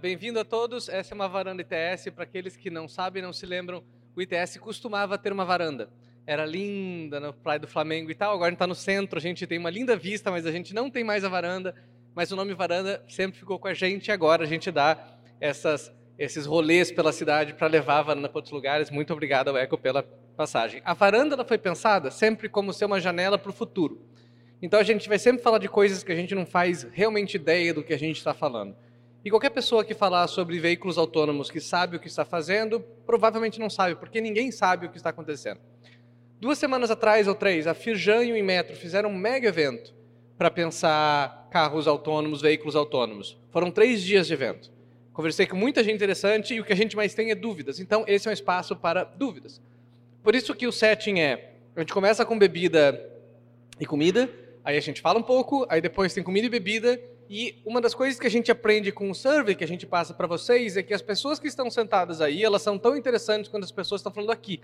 Bem-vindo a todos. Essa é uma varanda ITS. Para aqueles que não sabem, não se lembram, o ITS costumava ter uma varanda. Era linda na Praia do Flamengo e tal. Agora a gente está no centro, a gente tem uma linda vista, mas a gente não tem mais a varanda. Mas o nome varanda sempre ficou com a gente. E agora a gente dá essas, esses rolês pela cidade para levar a varanda para outros lugares. Muito obrigado ao Eco pela passagem. A varanda ela foi pensada sempre como ser uma janela para o futuro. Então a gente vai sempre falar de coisas que a gente não faz realmente ideia do que a gente está falando. E qualquer pessoa que falar sobre veículos autônomos que sabe o que está fazendo, provavelmente não sabe, porque ninguém sabe o que está acontecendo. Duas semanas atrás ou três, a Firjan e o Inmetro fizeram um mega evento para pensar carros autônomos, veículos autônomos. Foram três dias de evento. Conversei com muita gente interessante e o que a gente mais tem é dúvidas. Então, esse é um espaço para dúvidas. Por isso que o setting é, a gente começa com bebida e comida, aí a gente fala um pouco, aí depois tem comida e bebida, e uma das coisas que a gente aprende com o survey que a gente passa para vocês é que as pessoas que estão sentadas aí, elas são tão interessantes quanto as pessoas estão falando aqui.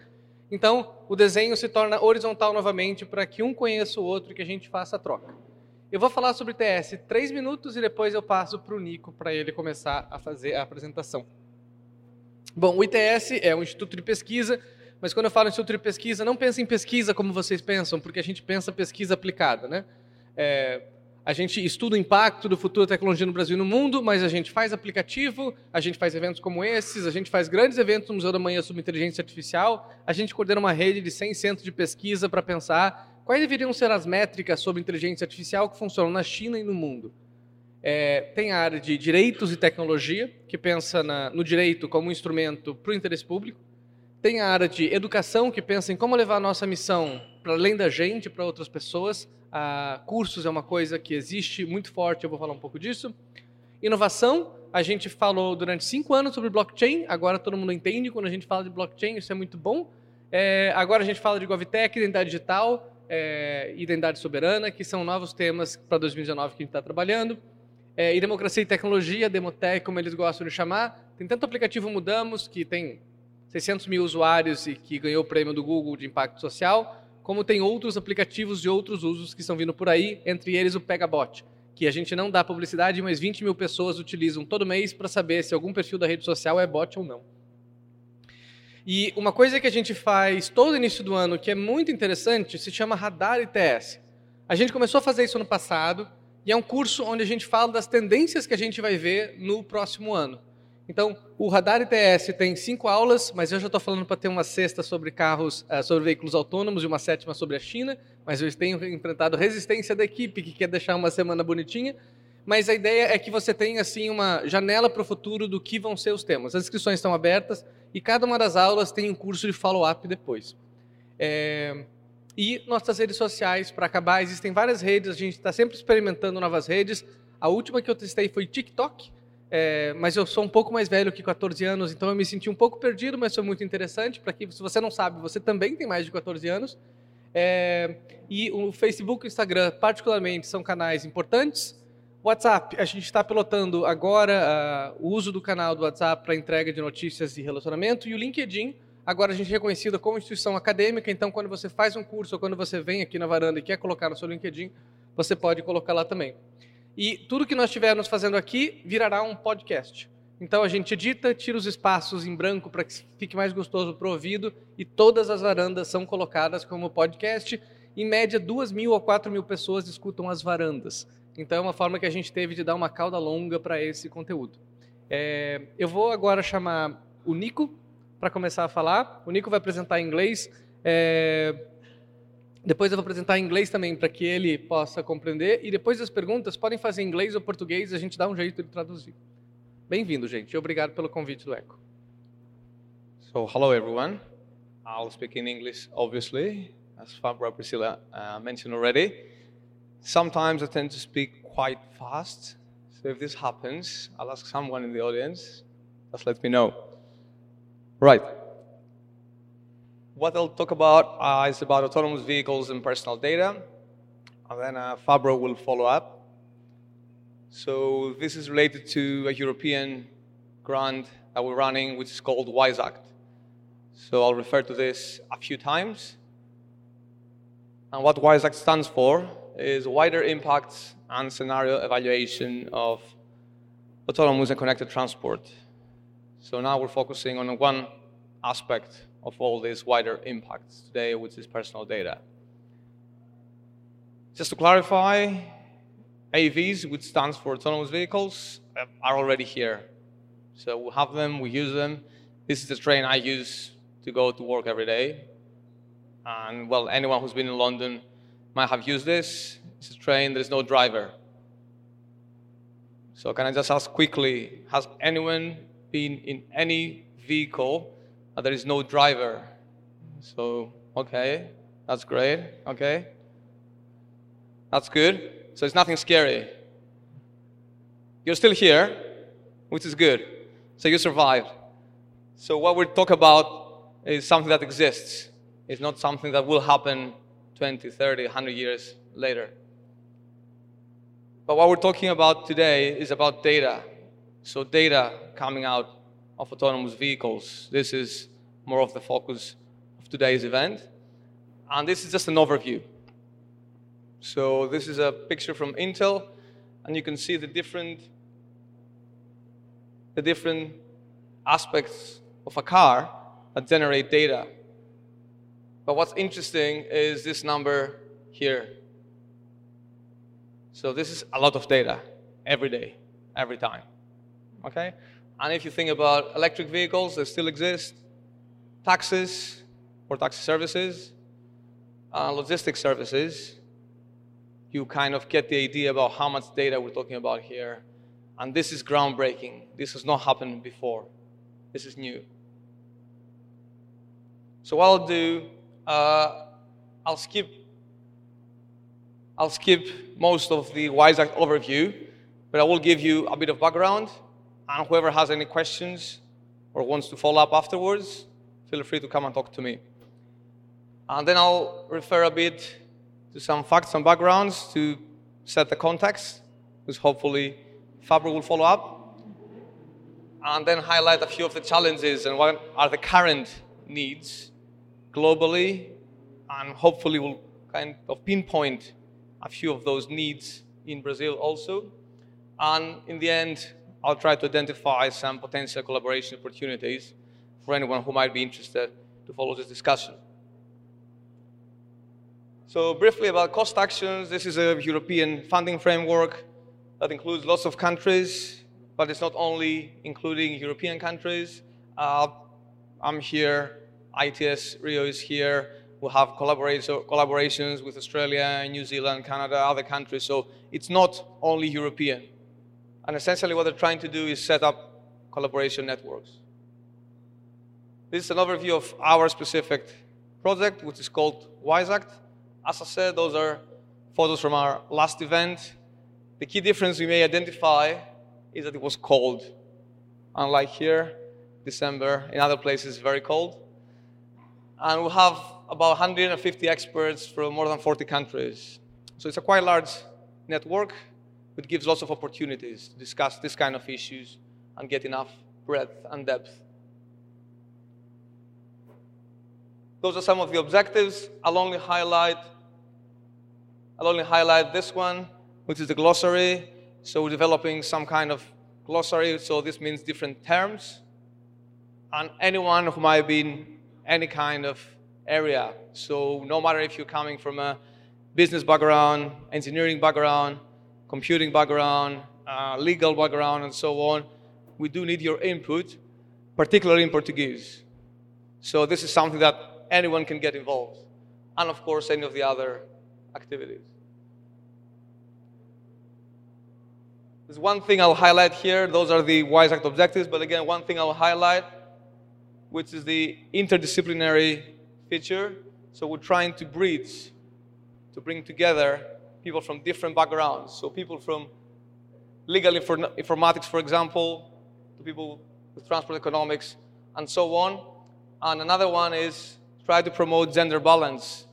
Então, o desenho se torna horizontal novamente para que um conheça o outro e que a gente faça a troca. Eu vou falar sobre TS três minutos e depois eu passo para o Nico para ele começar a fazer a apresentação. Bom, o ITS é um instituto de pesquisa, mas quando eu falo instituto de pesquisa, não pense em pesquisa como vocês pensam, porque a gente pensa pesquisa aplicada, né? É, a gente estuda o impacto do futuro da tecnologia no Brasil e no mundo, mas a gente faz aplicativo, a gente faz eventos como esses, a gente faz grandes eventos no Museu da Manhã sobre inteligência artificial, a gente coordena uma rede de 100 centros de pesquisa para pensar quais deveriam ser as métricas sobre inteligência artificial que funcionam na China e no mundo. É, tem a área de direitos e tecnologia, que pensa na, no direito como um instrumento para o interesse público. Tem a área de educação, que pensa em como levar a nossa missão para além da gente, para outras pessoas. Ah, cursos é uma coisa que existe muito forte, eu vou falar um pouco disso. Inovação, a gente falou durante cinco anos sobre blockchain, agora todo mundo entende quando a gente fala de blockchain, isso é muito bom. É, agora a gente fala de GovTech, identidade digital, é, identidade soberana, que são novos temas para 2019 que a gente está trabalhando. É, e democracia e tecnologia, Demotech, como eles gostam de chamar. Tem tanto aplicativo Mudamos, que tem 600 mil usuários e que ganhou o prêmio do Google de impacto social, como tem outros aplicativos de outros usos que estão vindo por aí, entre eles o Pegabot, que a gente não dá publicidade, mas 20 mil pessoas utilizam todo mês para saber se algum perfil da rede social é bot ou não. E uma coisa que a gente faz todo início do ano, que é muito interessante, se chama Radar ITS. A gente começou a fazer isso no passado, e é um curso onde a gente fala das tendências que a gente vai ver no próximo ano. Então, o Radar ITS tem cinco aulas, mas eu já estou falando para ter uma sexta sobre carros, uh, sobre veículos autônomos e uma sétima sobre a China, mas eu tenho enfrentado resistência da equipe que quer deixar uma semana bonitinha. Mas a ideia é que você tenha assim uma janela para o futuro do que vão ser os temas. As inscrições estão abertas e cada uma das aulas tem um curso de follow-up depois. É... E nossas redes sociais, para acabar, existem várias redes, a gente está sempre experimentando novas redes. A última que eu testei foi TikTok, é, mas eu sou um pouco mais velho que 14 anos, então eu me senti um pouco perdido, mas foi muito interessante. Para que, se você não sabe, você também tem mais de 14 anos. É, e o Facebook e o Instagram, particularmente, são canais importantes. WhatsApp, a gente está pilotando agora uh, o uso do canal do WhatsApp para entrega de notícias e relacionamento. E o LinkedIn, agora a gente é reconhecido como instituição acadêmica, então quando você faz um curso ou quando você vem aqui na varanda e quer colocar no seu LinkedIn, você pode colocar lá também. E tudo que nós estivermos fazendo aqui virará um podcast. Então a gente edita, tira os espaços em branco para que fique mais gostoso para o ouvido e todas as varandas são colocadas como podcast. Em média, duas mil ou quatro mil pessoas escutam as varandas. Então é uma forma que a gente teve de dar uma cauda longa para esse conteúdo. É, eu vou agora chamar o Nico para começar a falar. O Nico vai apresentar em inglês. É, depois eu vou apresentar em inglês também para que ele possa compreender. E depois das perguntas, podem fazer em inglês ou português, a gente dá um jeito de traduzir. Bem-vindo, gente. Obrigado pelo convite do ECO. So, hello everyone. I'll speak in English, obviously, as Fabra Priscilla uh, mentioned already. Sometimes I tend to speak quite fast. So if this happens, I'll ask someone in the audience. Just let me know. Right what I'll talk about uh, is about autonomous vehicles and personal data. And then uh, Fabro will follow up. So this is related to a European grant that we're running, which is called WISE Act. So I'll refer to this a few times. And what WISE Act stands for is wider impacts and scenario evaluation of autonomous and connected transport. So now we're focusing on one aspect of all these wider impacts today, which is personal data. Just to clarify, AVs, which stands for autonomous vehicles, um, are already here. So we have them, we use them. This is the train I use to go to work every day. And well, anyone who's been in London might have used this. It's a train, there's no driver. So can I just ask quickly, has anyone been in any vehicle and there is no driver? So, okay, that's great, okay. That's good. So it's nothing scary. You're still here, which is good. So you survived. So what we talk about is something that exists. It's not something that will happen 20, 30, 100 years later. But what we're talking about today is about data. So, data coming out of autonomous vehicles. This is more of the focus of today's event. And this is just an overview. So, this is a picture from Intel, and you can see the different, the different aspects of a car that generate data. But what's interesting is this number here so this is a lot of data every day, every time. Okay? And if you think about electric vehicles, they still exist, taxis or taxi services, uh, logistics services, you kind of get the idea about how much data we're talking about here. And this is groundbreaking. This has not happened before. This is new. So what I'll do, uh, I'll skip I'll skip most of the WISE Act overview, but I will give you a bit of background. And whoever has any questions or wants to follow up afterwards, feel free to come and talk to me. And then I'll refer a bit to some facts and backgrounds to set the context, because hopefully Fabro will follow up. And then highlight a few of the challenges and what are the current needs globally, and hopefully we'll kind of pinpoint a few of those needs in Brazil also. And in the end, I'll try to identify some potential collaboration opportunities for anyone who might be interested to follow this discussion. So briefly about COST Actions, this is a European funding framework that includes lots of countries, but it's not only including European countries. Uh, I'm here, ITS Rio is here, we have collaborations with Australia, New Zealand, Canada, other countries. So it's not only European. And essentially, what they're trying to do is set up collaboration networks. This is an overview of our specific project, which is called WISE-ACT. As I said, those are photos from our last event. The key difference we may identify is that it was cold. Unlike here, December, in other places, very cold. And we have about 150 experts from more than 40 countries. So it's a quite large network, which gives lots of opportunities to discuss this kind of issues and get enough breadth and depth. Those are some of the objectives. I'll only highlight, I'll only highlight this one, which is the glossary. So we're developing some kind of glossary, so this means different terms. And anyone who might be in any kind of area. So no matter if you're coming from a business background, engineering background, computing background, uh, legal background, and so on, we do need your input, particularly in Portuguese. So this is something that anyone can get involved, and of course, any of the other activities. There's one thing I'll highlight here. Those are the WISE Act objectives. But again, one thing I'll highlight, which is the interdisciplinary feature. So we're trying to bridge, to bring together people from different backgrounds. So people from legal informatics, for example, to people with transport economics, and so on. And another one is try to promote gender balance,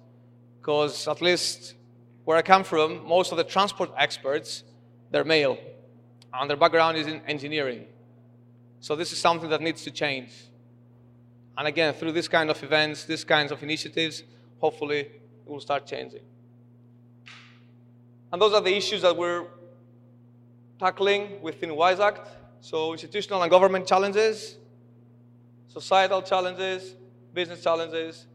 because at least where I come from, most of the transport experts, they're male, and their background is in engineering. So this is something that needs to change. And again, through this kind of events, these kinds of initiatives, hopefully it will start changing. And those are the issues that we're tackling within WISE Act. So institutional and government challenges, societal challenges, business challenges,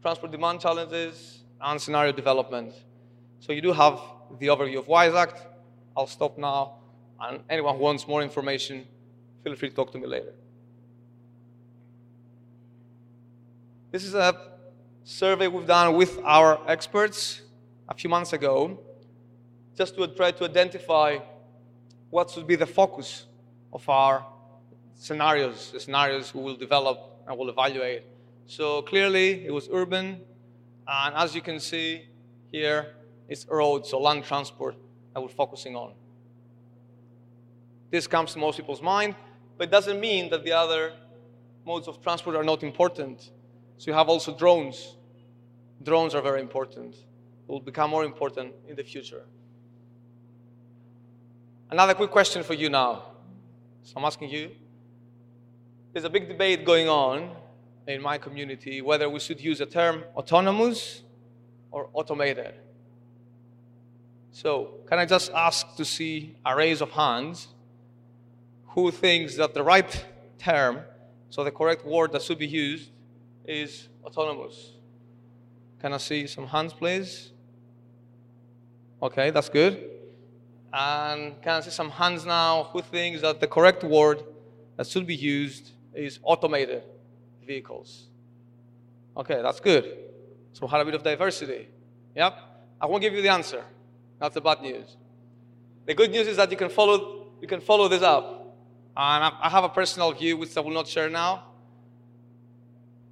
transport demand challenges, and scenario development. So you do have the overview of WISE Act. I'll stop now, and anyone who wants more information, feel free to talk to me later. This is a survey we've done with our experts a few months ago, just to try to identify what should be the focus of our scenarios, the scenarios we will develop and will evaluate. So clearly, it was urban, and as you can see here, it's roads, so land transport that we're focusing on. This comes to most people's mind, but it doesn't mean that the other modes of transport are not important. So you have also drones. Drones are very important. Will become more important in the future. Another quick question for you now. So I'm asking you. There's a big debate going on in my community whether we should use the term autonomous or automated. So, can I just ask to see a raise of hands who thinks that the right term, so the correct word that should be used, is autonomous? Can I see some hands, please? Okay, that's good. And can I see some hands now who thinks that the correct word that should be used is automated vehicles? Okay, that's good. So we had a bit of diversity. Yep. I won't give you the answer. That's the bad news. The good news is that you can follow, you can follow this up. And I have a personal view, which I will not share now.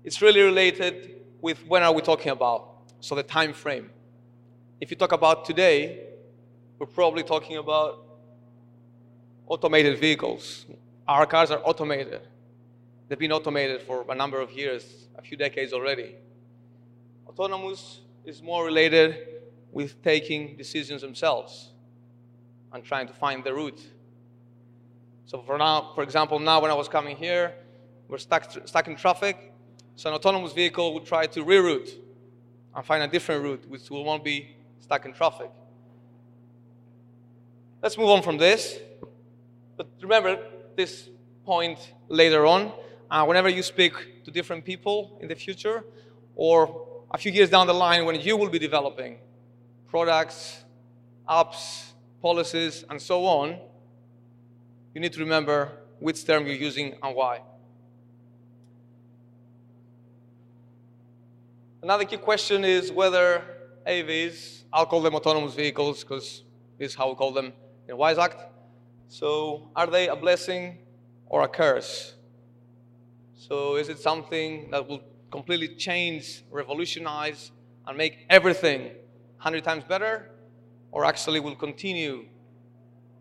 It's really related with when are we talking about? So the time frame. If you talk about today, we're probably talking about automated vehicles. Our cars are automated. They've been automated for a number of years, a few decades already. Autonomous is more related with taking decisions themselves and trying to find the route. So for now, for example, now when I was coming here, we're stuck, stuck in traffic. So an autonomous vehicle would try to reroute and find a different route, which will won't be stuck in traffic. Let's move on from this. But remember this point later on. Uh, whenever you speak to different people in the future, or a few years down the line when you will be developing products, apps, policies, and so on, you need to remember which term you're using and why. Another key question is whether AVs, I'll call them autonomous vehicles because this is how we call them in WISE Act. So, are they a blessing or a curse? So, is it something that will completely change, revolutionize, and make everything 100 times better? Or actually will continue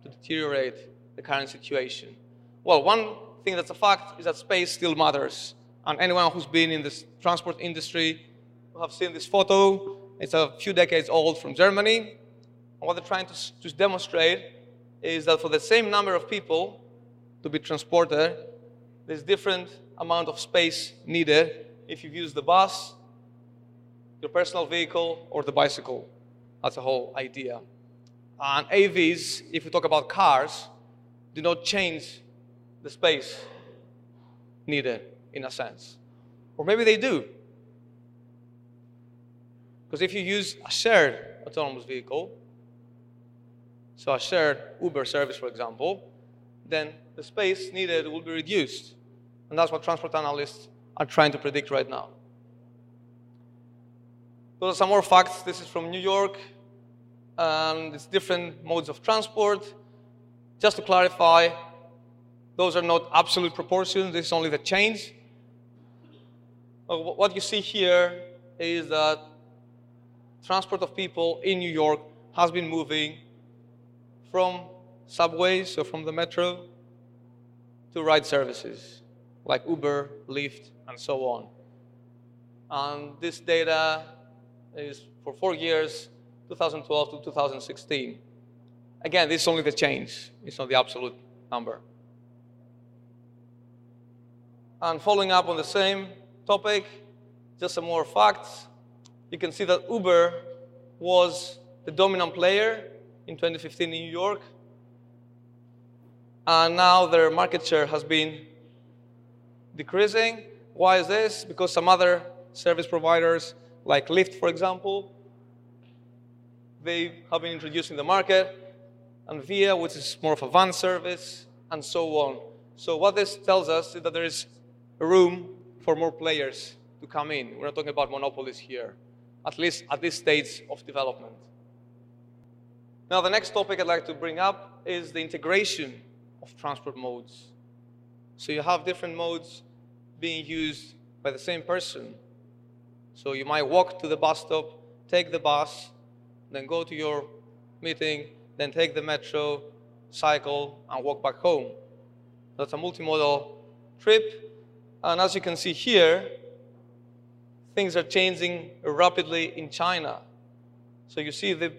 to deteriorate the current situation? Well, one thing that's a fact is that space still matters. And anyone who's been in the transport industry will have seen this photo. It's a few decades old from Germany. And what they're trying to, to demonstrate is that for the same number of people to be transported, there's different amount of space needed if you use the bus, your personal vehicle, or the bicycle. That's the whole idea. And AVs, if we talk about cars, do not change the space needed in a sense. Or maybe they do. Because if you use a shared autonomous vehicle, so a shared Uber service, for example, then the space needed will be reduced. And that's what transport analysts are trying to predict right now. Those are some more facts. This is from New York. And it's different modes of transport. Just to clarify, those are not absolute proportions. This is only the change. What you see here is that transport of people in New York has been moving from subways, or from the metro, to ride services like Uber, Lyft, and so on. And this data is for four years, 2012 to 2016. Again, this is only the change, it's not the absolute number. And following up on the same topic, just some more facts. You can see that Uber was the dominant player in 2015 in New York. and now their market share has been decreasing. Why is this? Because some other service providers, like Lyft, for example, they have been introducing the market, and Via, which is more of a van service, and so on. So what this tells us is that there is room for more players to come in. We're not talking about monopolies here, at least at this stage of development. Now, the next topic I'd like to bring up is the integration of transport modes. So you have different modes being used by the same person. So you might walk to the bus stop, take the bus, then go to your meeting, then take the metro, cycle, and walk back home. That's a multimodal trip. And as you can see here, things are changing rapidly in China. So you see the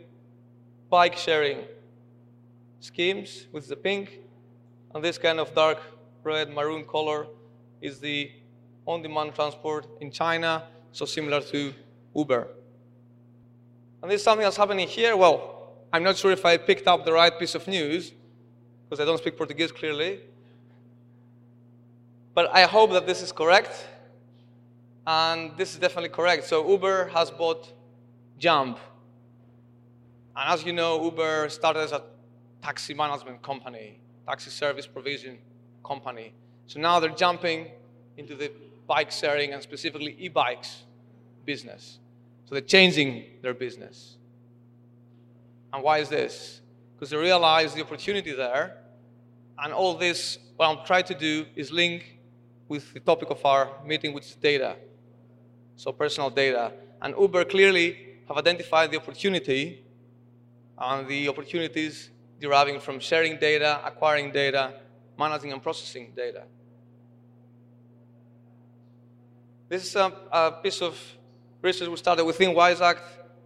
bike sharing schemes with the pink, and this kind of dark red maroon color is the on-demand transport in China, so similar to Uber. And this is something that's happening here. Well, I'm not sure if I picked up the right piece of news, because I don't speak Portuguese clearly. But I hope that this is correct. And this is definitely correct. So Uber has bought Jump. And as you know, Uber started as a taxi management company, taxi service provision company. So now they're jumping into the bike sharing and specifically e-bikes business. So they're changing their business. And why is this? Because they realize the opportunity there. And all this, what I'm trying to do is link with the topic of our meeting, which is data so personal data. And Uber clearly have identified the opportunity and the opportunities deriving from sharing data, acquiring data, managing and processing data. This is a, a piece of research we started within WiseAct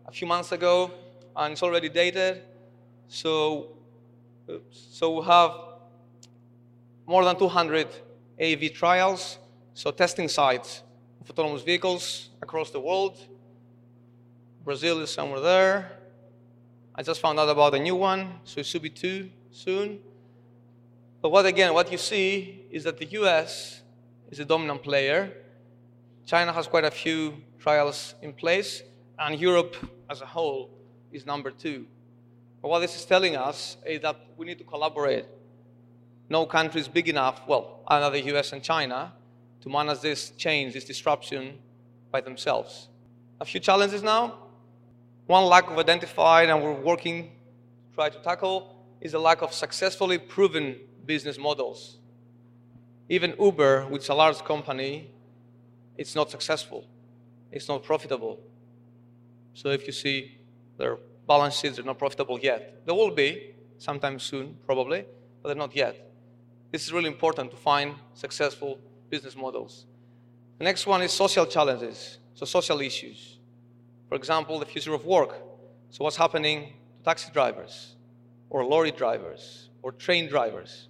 a few months ago, and it's already dated. So, so we have more than 200 AV trials, so testing sites of autonomous vehicles across the world. Brazil is somewhere there. I just found out about a new one, so it should be two soon. But what again, what you see is that the US is a dominant player. China has quite a few trials in place, and Europe as a whole is number two. But what this is telling us is that we need to collaborate. No country is big enough, well, other the US and China, to manage this change, this disruption by themselves. A few challenges now. One lack of identified and we're working to try to tackle is the lack of successfully proven business models. Even Uber, which is a large company, it's not successful. It's not profitable. So if you see their balance sheets are not profitable yet. They will be sometime soon, probably, but they're not yet. This is really important to find successful business models. The next one is social challenges, so social issues. For example, the future of work. So, what's happening to taxi drivers, or lorry drivers, or train drivers,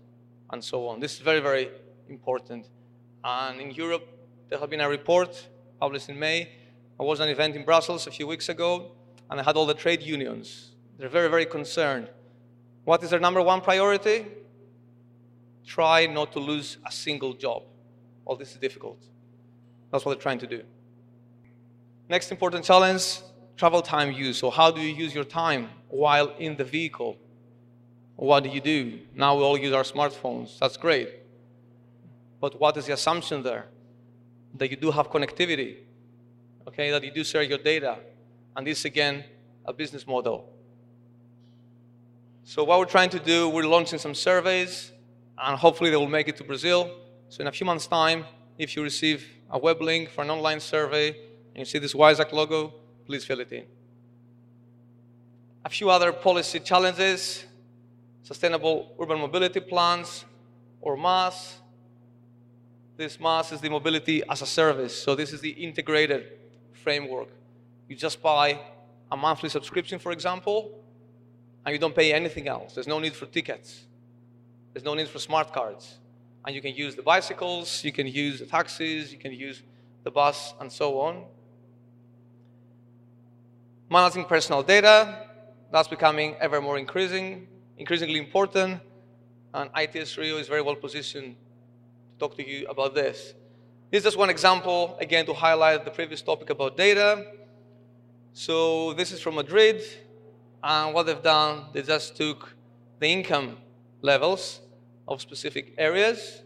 and so on. This is very, very important. And in Europe, there has been a report published in May. I was at an event in Brussels a few weeks ago, and I had all the trade unions. They're very, very concerned. What is their number one priority? Try not to lose a single job. All this is difficult. That's what they're trying to do. Next important challenge travel time use. So, how do you use your time while in the vehicle? What do you do? Now we all use our smartphones. That's great. But what is the assumption there? That you do have connectivity, okay? That you do share your data. And this, again, a business model. So, what we're trying to do, we're launching some surveys, and hopefully they will make it to Brazil. So in a few months' time, if you receive a web link for an online survey and you see this WiseAct logo, please fill it in. A few other policy challenges, sustainable urban mobility plans, or MaaS. This MaaS is the mobility as a service. So this is the integrated framework. You just buy a monthly subscription, for example, and you don't pay anything else. There's no need for tickets. There's no need for smart cards and you can use the bicycles, you can use the taxis, you can use the bus, and so on. Managing personal data, that's becoming ever more increasing, increasingly important. and ITS Rio is very well positioned to talk to you about this. This is just one example, again, to highlight the previous topic about data. So this is from Madrid, and what they've done, they just took the income levels of specific areas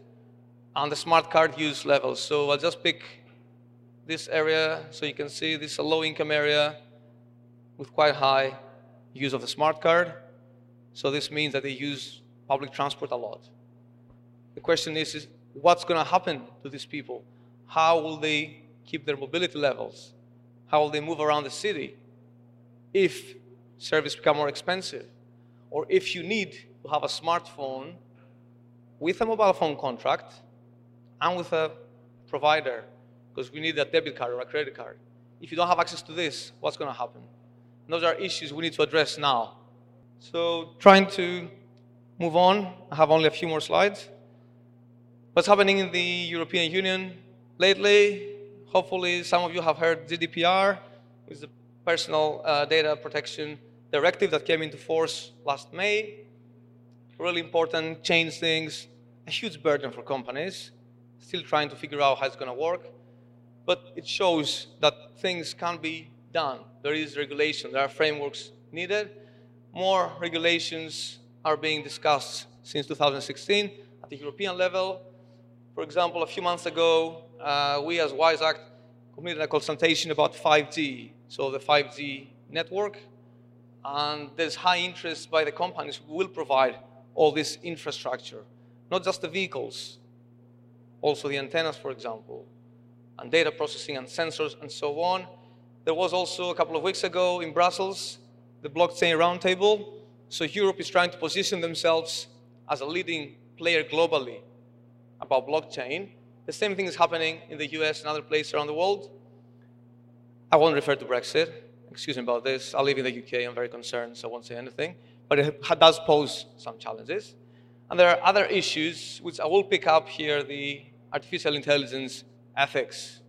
and the smart card use levels. So I'll just pick this area so you can see this is a low income area with quite high use of the smart card. So this means that they use public transport a lot. The question is, is what's going to happen to these people? How will they keep their mobility levels? How will they move around the city if service become more expensive? Or if you need to have a smartphone with a mobile phone contract and with a provider because we need a debit card or a credit card. If you don't have access to this, what's going to happen? Those are issues we need to address now. So, trying to move on, I have only a few more slides. What's happening in the European Union lately? Hopefully, some of you have heard GDPR, which is the Personal uh, Data Protection Directive that came into force last May. Really important, change things, a huge burden for companies still trying to figure out how it's going to work. But it shows that things can be done. There is regulation, there are frameworks needed. More regulations are being discussed since 2016 at the European level. For example, a few months ago, uh, we as WISE Act completed a consultation about 5G, so the 5G network. And there's high interest by the companies who will provide all this infrastructure, not just the vehicles, also the antennas, for example, and data processing and sensors and so on. There was also a couple of weeks ago in Brussels the blockchain roundtable. So Europe is trying to position themselves as a leading player globally about blockchain. The same thing is happening in the US and other places around the world. I won't refer to Brexit. Excuse me about this. I live in the UK. I'm very concerned, so I won't say anything. But it does pose some challenges. And there are other issues which I will pick up here the artificial intelligence ethics.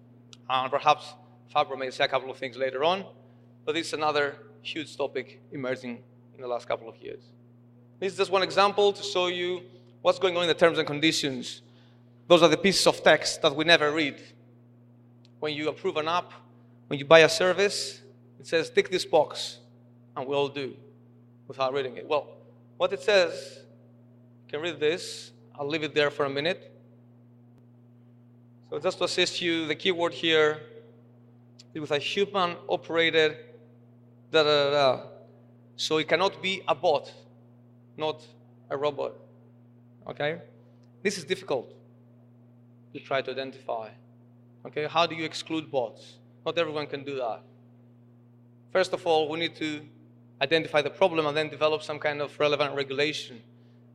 And perhaps Fabro may say a couple of things later on, but this is another huge topic emerging in the last couple of years. This is just one example to show you what's going on in the terms and conditions. Those are the pieces of text that we never read. When you approve an app, when you buy a service, it says, tick this box, and we all do without reading it. Well, what it says, you can read this. I'll leave it there for a minute. So just to assist you, the keyword here is was a human operated da, da, da, So it cannot be a bot, not a robot. Okay? This is difficult to try to identify. Okay? How do you exclude bots? Not everyone can do that. First of all, we need to identify the problem and then develop some kind of relevant regulation.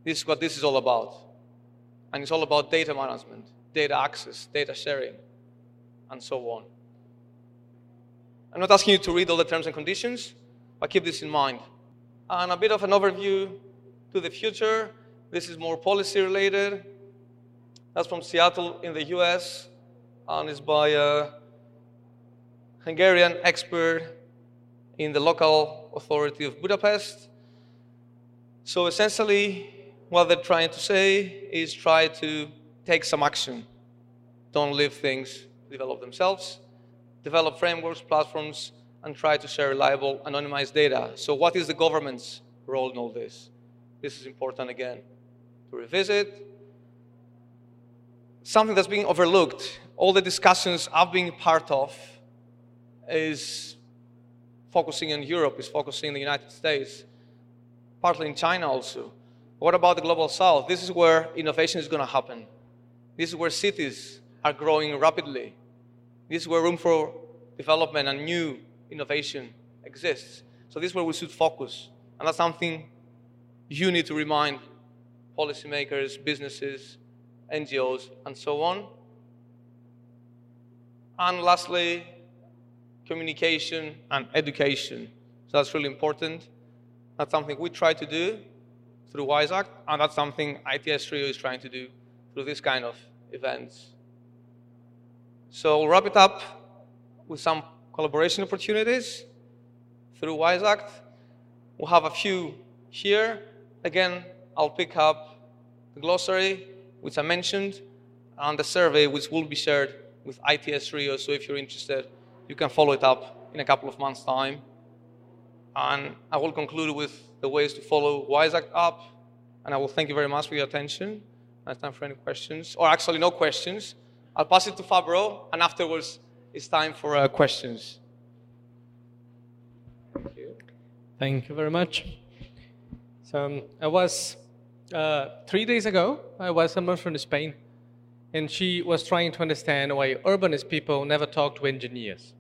This is what this is all about. And it's all about data management data access, data sharing, and so on. I'm not asking you to read all the terms and conditions, but keep this in mind. And a bit of an overview to the future. This is more policy related. That's from Seattle in the US, and is by a Hungarian expert in the local authority of Budapest. So essentially, what they're trying to say is try to take some action. Don't leave things develop themselves. Develop frameworks, platforms, and try to share reliable, anonymized data. So, what is the government's role in all this? This is important again to revisit. Something that's being overlooked, all the discussions I've been part of, is focusing in Europe, is focusing in the United States, partly in China also. What about the global south? This is where innovation is going to happen. This is where cities are growing rapidly. This is where room for development and new innovation exists. So this is where we should focus. And that's something you need to remind policymakers, businesses, NGOs, and so on. And lastly, communication and education. So that's really important. That's something we try to do through WISE Act, and that's something ITS Rio is trying to do through this kind of events. So we'll wrap it up with some collaboration opportunities through WISE Act. We'll have a few here. Again, I'll pick up the glossary, which I mentioned, and the survey, which will be shared with ITS Rio. So if you're interested, you can follow it up in a couple of months' time. And I will conclude with the ways to follow WISE Act up. And I will thank you very much for your attention. It's time for any questions, or actually no questions. I'll pass it to Fabro, and afterwards it's time for uh, questions. Thank you. Thank you very much. So um, I was uh, three days ago. I was someone from Spain, and she was trying to understand why urbanist people never talk to engineers.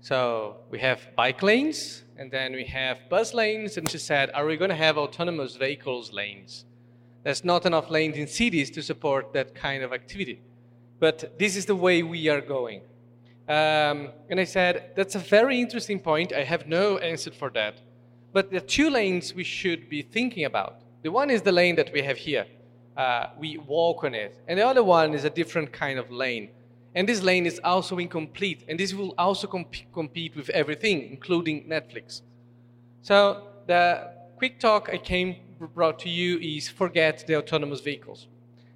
So we have bike lanes, and then we have bus lanes, and she said, "Are we going to have autonomous vehicles lanes?" There's not enough lanes in cities to support that kind of activity, but this is the way we are going. Um, and I said, "That's a very interesting point. I have no answer for that." But the two lanes we should be thinking about. The one is the lane that we have here. Uh, we walk on it. And the other one is a different kind of lane. And this lane is also incomplete. And this will also comp- compete with everything, including Netflix. So the quick talk I came brought to you is forget the autonomous vehicles.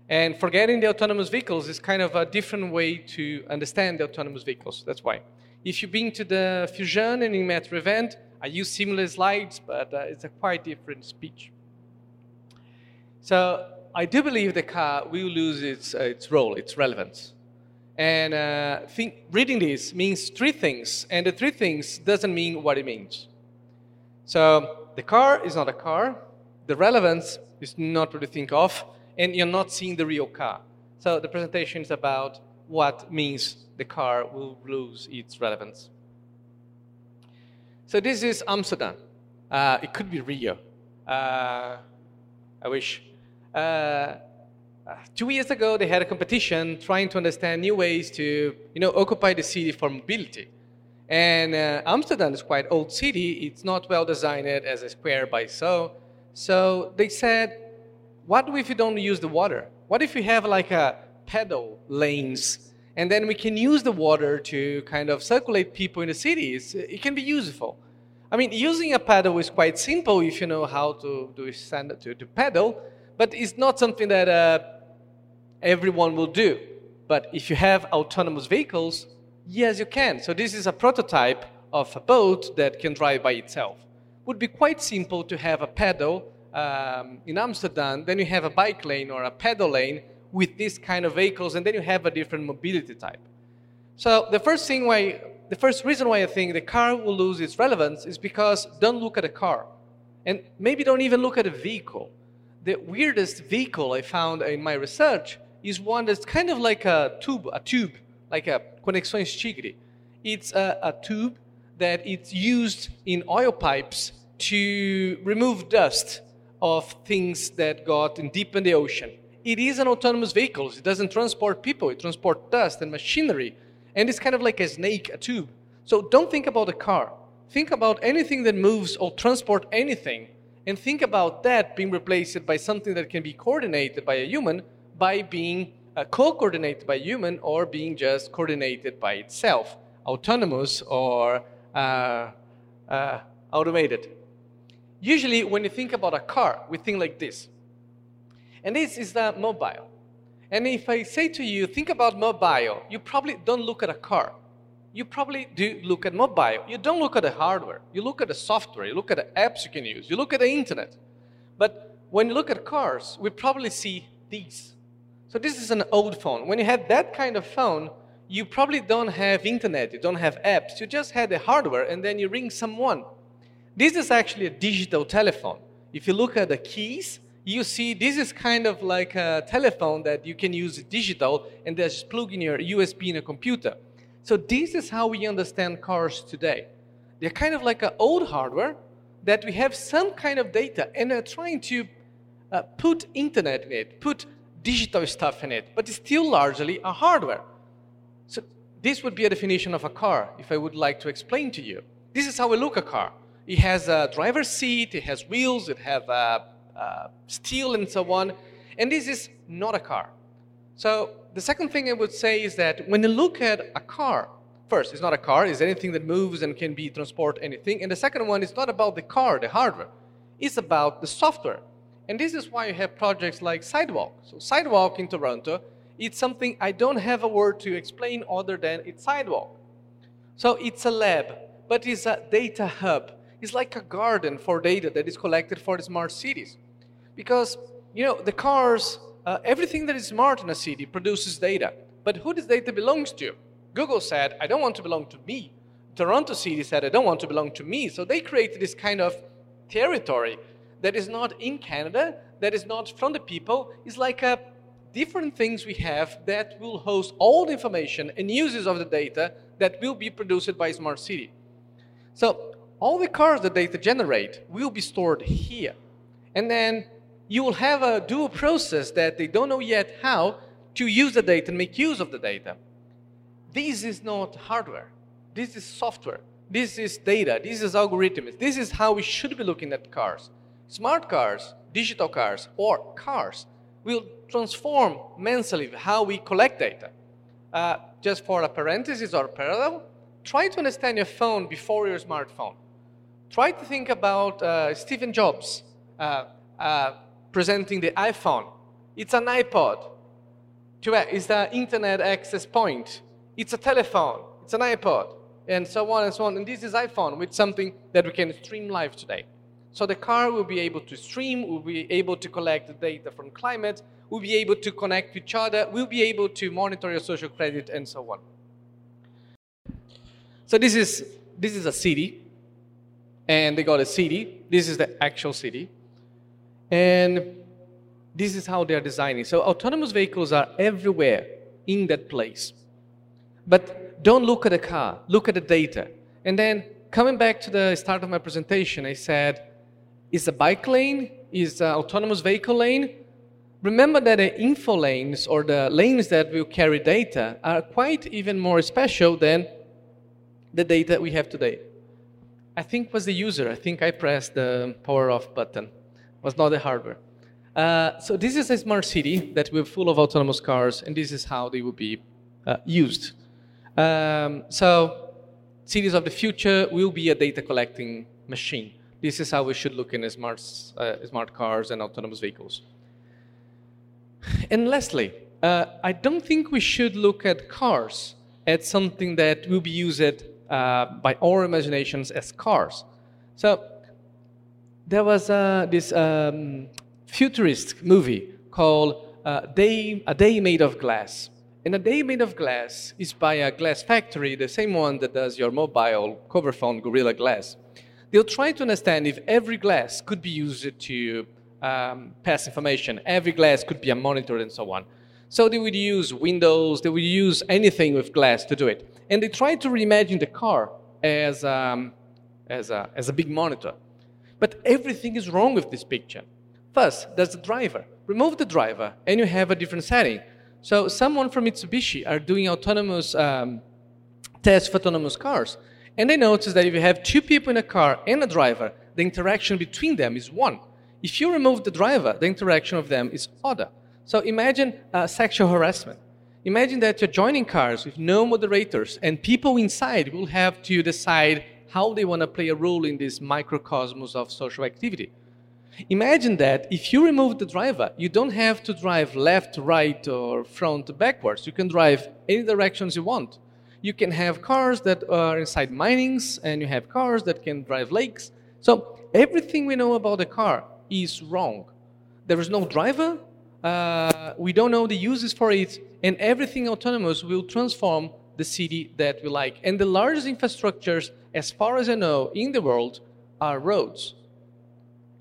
And forgetting the autonomous vehicles is kind of a different way to understand the autonomous vehicles. That's why. If you've been to the Firjan and Inmetro event, I use similar slides, but uh, it's a quite different speech. So I do believe the car will lose its, uh, its role, its relevance. And uh, think, reading this means three things, and the three things doesn't mean what it means. So the car is not a car, the relevance is not what you think of, and you're not seeing the real car. So the presentation is about what means the car will lose its relevance. So this is Amsterdam. Uh, it could be Rio. Uh, I wish. Uh, two years ago, they had a competition trying to understand new ways to, you know, occupy the city for mobility. And uh, Amsterdam is quite old city. It's not well designed as a square by so. So they said, what if you don't use the water? What if you have like a pedal lanes and then we can use the water to kind of circulate people in the cities. It can be useful. I mean, using a paddle is quite simple if you know how to do stand to, to paddle, but it's not something that uh, everyone will do. But if you have autonomous vehicles, yes, you can. So this is a prototype of a boat that can drive by itself. Would be quite simple to have a pedal um, in Amsterdam, then you have a bike lane or a pedal lane with this kind of vehicles, and then you have a different mobility type. So the first thing why, the first reason why I think the car will lose its relevance is because don't look at a car, and maybe don't even look at a vehicle. The weirdest vehicle I found in my research is one that's kind of like a tube, a tube, like a Conexões Tigre. It's a, a tube that it's used in oil pipes to remove dust of things that got deep in the ocean it is an autonomous vehicle. It doesn't transport people, it transports dust and machinery. And it's kind of like a snake, a tube. So don't think about a car. Think about anything that moves or transport anything. And think about that being replaced by something that can be coordinated by a human by being uh, co-coordinated by a human or being just coordinated by itself, autonomous or uh, uh, automated. Usually, when you think about a car, we think like this and this is the mobile. And if I say to you, think about mobile, you probably don't look at a car. You probably do look at mobile. You don't look at the hardware. You look at the software. You look at the apps you can use. You look at the internet. But when you look at cars, we probably see these. So this is an old phone. When you have that kind of phone, you probably don't have internet. You don't have apps. You just had the hardware and then you ring someone. This is actually a digital telephone. If you look at the keys, you see this is kind of like a telephone that you can use digital and just plug in your USB in a computer. So this is how we understand cars today. They're kind of like an old hardware that we have some kind of data and are trying to uh, put internet in it, put digital stuff in it, but it's still largely a hardware. So this would be a definition of a car if I would like to explain to you. This is how we look a car. It has a driver's seat, it has wheels, it has a uh, steel and so on. And this is not a car. So the second thing I would say is that when you look at a car, first, it's not a car, it's anything that moves and can be transport anything. And the second one is not about the car, the hardware. It's about the software. And this is why you have projects like Sidewalk. So Sidewalk in Toronto, it's something I don't have a word to explain other than it's Sidewalk. So it's a lab, but it's a data hub. It's like a garden for data that is collected for smart cities. Because, you know, the cars, uh, everything that is smart in a city produces data. But who this data belongs to? Google said, I don't want to belong to me. Toronto City said, I don't want to belong to me. So they created this kind of territory that is not in Canada, that is not from the people. It's like a different things we have that will host all the information and uses of the data that will be produced by Smart City. So all the cars that data generate will be stored here. And then you will have a dual process that they don't know yet how to use the data and make use of the data. This is not hardware. This is software. This is data. This is algorithms. This is how we should be looking at cars. Smart cars, digital cars, or cars will transform mentally how we collect data. Uh, just for a parenthesis or a parallel, try to understand your phone before your smartphone. Try to think about uh, Stephen Jobs uh, uh presenting the iPhone. It's an iPod. It's the internet access point. It's a telephone. It's an iPod. And so on and so on. And this is iPhone with something that we can stream live today. So the car will be able to stream, will be able to collect data from climate, will be able to connect each other, will be able to monitor your social credit, and so on. So this is this is a city, and they got a city. This is the actual city, and this is how they are designing. So autonomous vehicles are everywhere in that place. But don't look at the car, look at the data. And then coming back to the start of my presentation, I said, is a bike lane, is an autonomous vehicle lane. Remember that the info lanes or the lanes that will carry data are quite even more special than the data we have today. I think was the user. I think I pressed the power off button. It was not the hardware. Uh, so this is a smart city that we're full of autonomous cars, and this is how they will be uh, used. Um, so cities of the future will be a data collecting machine. This is how we should look in smart, uh, smart cars and autonomous vehicles. And lastly, uh, I don't think we should look at cars as something that will be used uh, by our imaginations as cars. So there was uh, this um, futurist movie called uh, Day, A Day Made of Glass. And a day made of glass is by a glass factory, the same one that does your mobile cover phone Gorilla Glass. They'll try to understand if every glass could be used to um, pass information, every glass could be a monitor, and so on. So they would use windows, they would use anything with glass to do it. And they tried to reimagine the car as, um, as, a, as a big monitor. But everything is wrong with this picture. First, there's the driver. Remove the driver, and you have a different setting. So someone from Mitsubishi are doing autonomous um, tests for autonomous cars. And they notice that if you have two people in a car and a driver, the interaction between them is one. If you remove the driver, the interaction of them is other. So imagine uh, sexual harassment. Imagine that you're joining cars with no moderators, and people inside will have to decide how they want to play a role in this microcosmos of social activity. Imagine that if you remove the driver, you don't have to drive left, right, or front, backwards. You can drive any directions you want. You can have cars that are inside minings, and you have cars that can drive lakes. So everything we know about the car is wrong. There is no driver. Uh, we don't know the uses for it, and everything autonomous will transform the city that we like. And the largest infrastructures, as far as I know, in the world are roads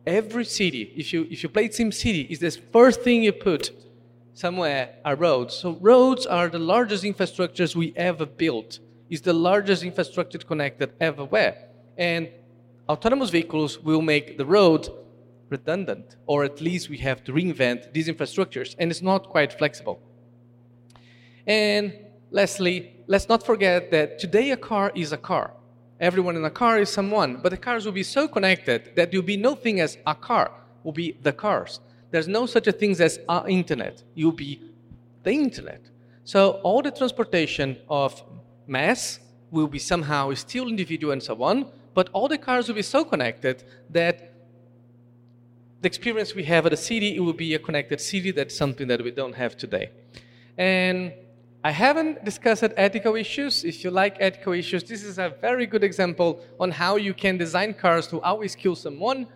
every city, if you, if you play SimCity, is the first thing you put somewhere are roads. So roads are the largest infrastructures we ever built. Is the largest infrastructure connected ever where. And autonomous vehicles will make the road redundant, or at least we have to reinvent these infrastructures, and it's not quite flexible. And lastly, let's not forget that today a car is a car everyone in a car is someone, but the cars will be so connected that there will be no thing as a car, will be the cars. There's no such a thing as a internet. You'll be the internet. So all the transportation of mass will be somehow still individual and so on, but all the cars will be so connected that the experience we have at a city, it will be a connected city. That's something that we don't have today. And I haven't discussed ethical issues. If you like ethical issues, this is a very good example on how you can design cars to always kill someone.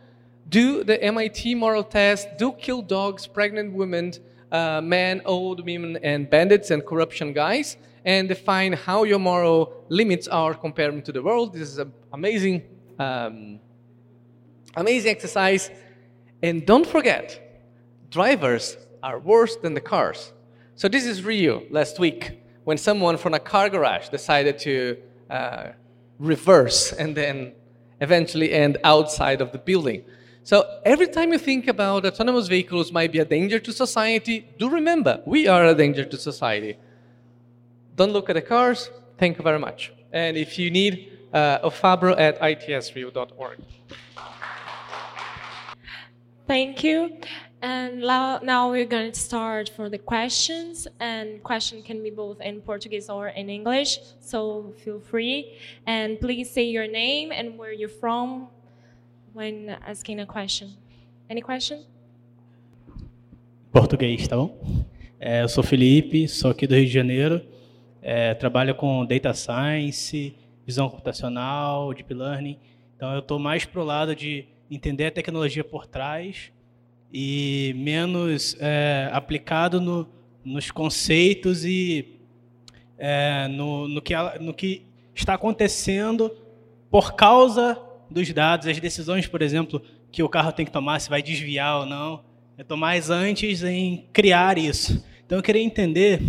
Do the MIT moral test, do kill dogs, pregnant women, uh, men, old women, and bandits and corruption guys, and define how your moral limits are compared to the world. This is an amazing, um, amazing exercise. And don't forget, drivers are worse than the cars. So this is Rio last week when someone from a car garage decided to uh, reverse and then eventually end outside of the building. So every time you think about autonomous vehicles might be a danger to society, do remember we are a danger to society. Don't look at the cars. Thank you very much. And if you need, uh, ofabro at itsrio.org. Thank you. And now we're going to start for the questions. And question can be both in Portuguese or in English. So feel free. And please say your name and where you're from when asking a question. Any question? Português, tá bom? É, eu sou Felipe, sou aqui do Rio de Janeiro. É, trabalho com data science, visão computacional, deep learning. Então eu estou mais pro lado de entender a tecnologia por trás e menos é, aplicado no, nos conceitos e é, no, no, que, no que está acontecendo por causa dos dados, as decisões, por exemplo, que o carro tem que tomar, se vai desviar ou não. Eu estou mais antes em criar isso. Então eu queria entender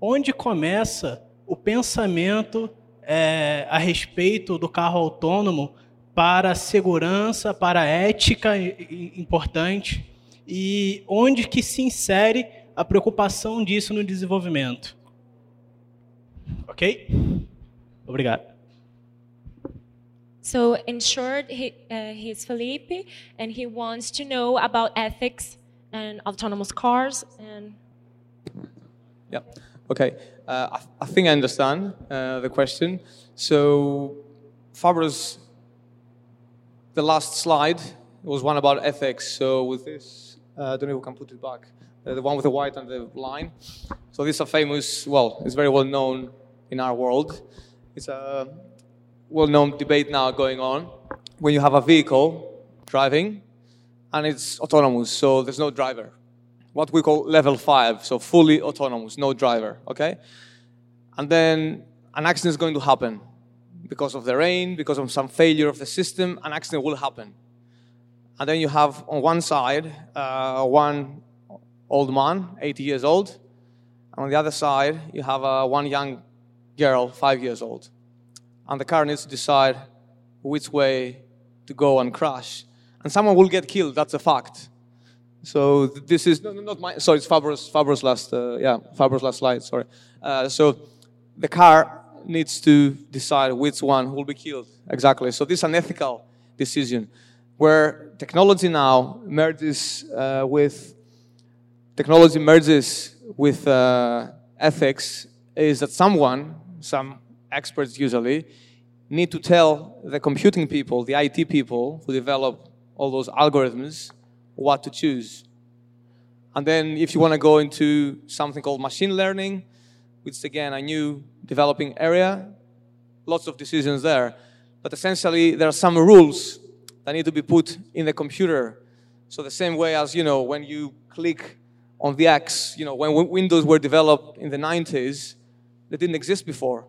onde começa o pensamento é, a respeito do carro autônomo para a segurança, para a ética importante e onde que se insere a preocupação disso no desenvolvimento. Ok? Obrigado. So, in short, he, uh, he's Felipe, and he wants to know about ethics and autonomous cars. And yeah, okay. Uh, I, I, think I understand uh, the question. So, Fabro's the last slide was one about ethics. So with this, uh, I don't know if we can put it back. Uh, the one with the white and the line. So this is a famous, well, it's very well known in our world. It's a well-known debate now going on. When you have a vehicle driving and it's autonomous, so there's no driver. What we call level five, so fully autonomous, no driver, okay? And then an accident is going to happen because of the rain, because of some failure of the system, an accident will happen. And then you have on one side uh, one old man, 80 years old, and on the other side you have uh, one young girl, five years old. And the car needs to decide which way to go and crash. And someone will get killed, that's a fact. So this is no, no, not my. Sorry, it's Fabro's last. Uh, yeah, Fabro's last slide. Sorry. Uh, so the car needs to decide which one will be killed. Exactly. So this is an ethical decision where technology now merges uh, with technology merges with uh, ethics is that someone, some experts usually, need to tell the computing people, the IT people who develop all those algorithms, what to choose. And then if you want to go into something called machine learning, which is again a new developing area, lots of decisions there. But essentially, there are some rules that need to be put in the computer. So the same way as, you know, when you click on the X, you know, when Windows were developed in the 90s, they didn't exist before.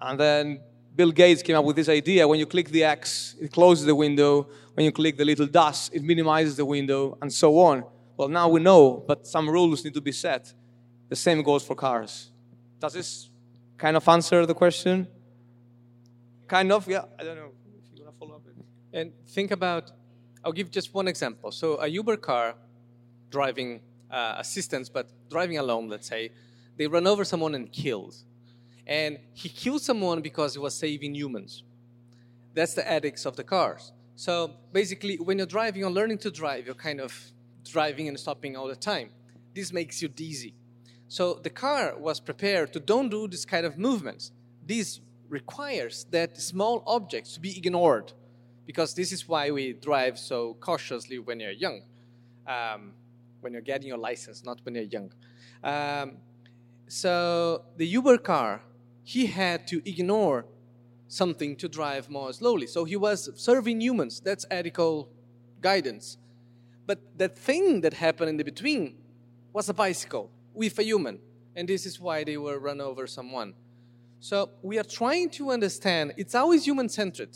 And then Bill Gates came up with this idea when you click the X, it closes the window. When you click the little dash, it minimizes the window, and so on. Well, now we know, but some rules need to be set. The same goes for cars. Does this kind of answer the question? Kind of, yeah. I don't know if you want to follow up. And think about, I'll give just one example. So a Uber car driving uh, assistance, but driving alone, let's say, they run over someone and killed. And he killed someone because he was saving humans. That's the ethics of the cars. So basically, when you're driving or learning to drive, you're kind of driving and stopping all the time. This makes you dizzy. So the car was prepared to don't do this kind of movements. This requires that small objects to be ignored because this is why we drive so cautiously when you're young, um, when you're getting your license, not when you're young. Um, so the Uber car, he had to ignore something to drive more slowly. So he was serving humans. That's ethical guidance. But that thing that happened in the between was a bicycle with a human. And this is why they were run over someone. So we are trying to understand, it's always human centered.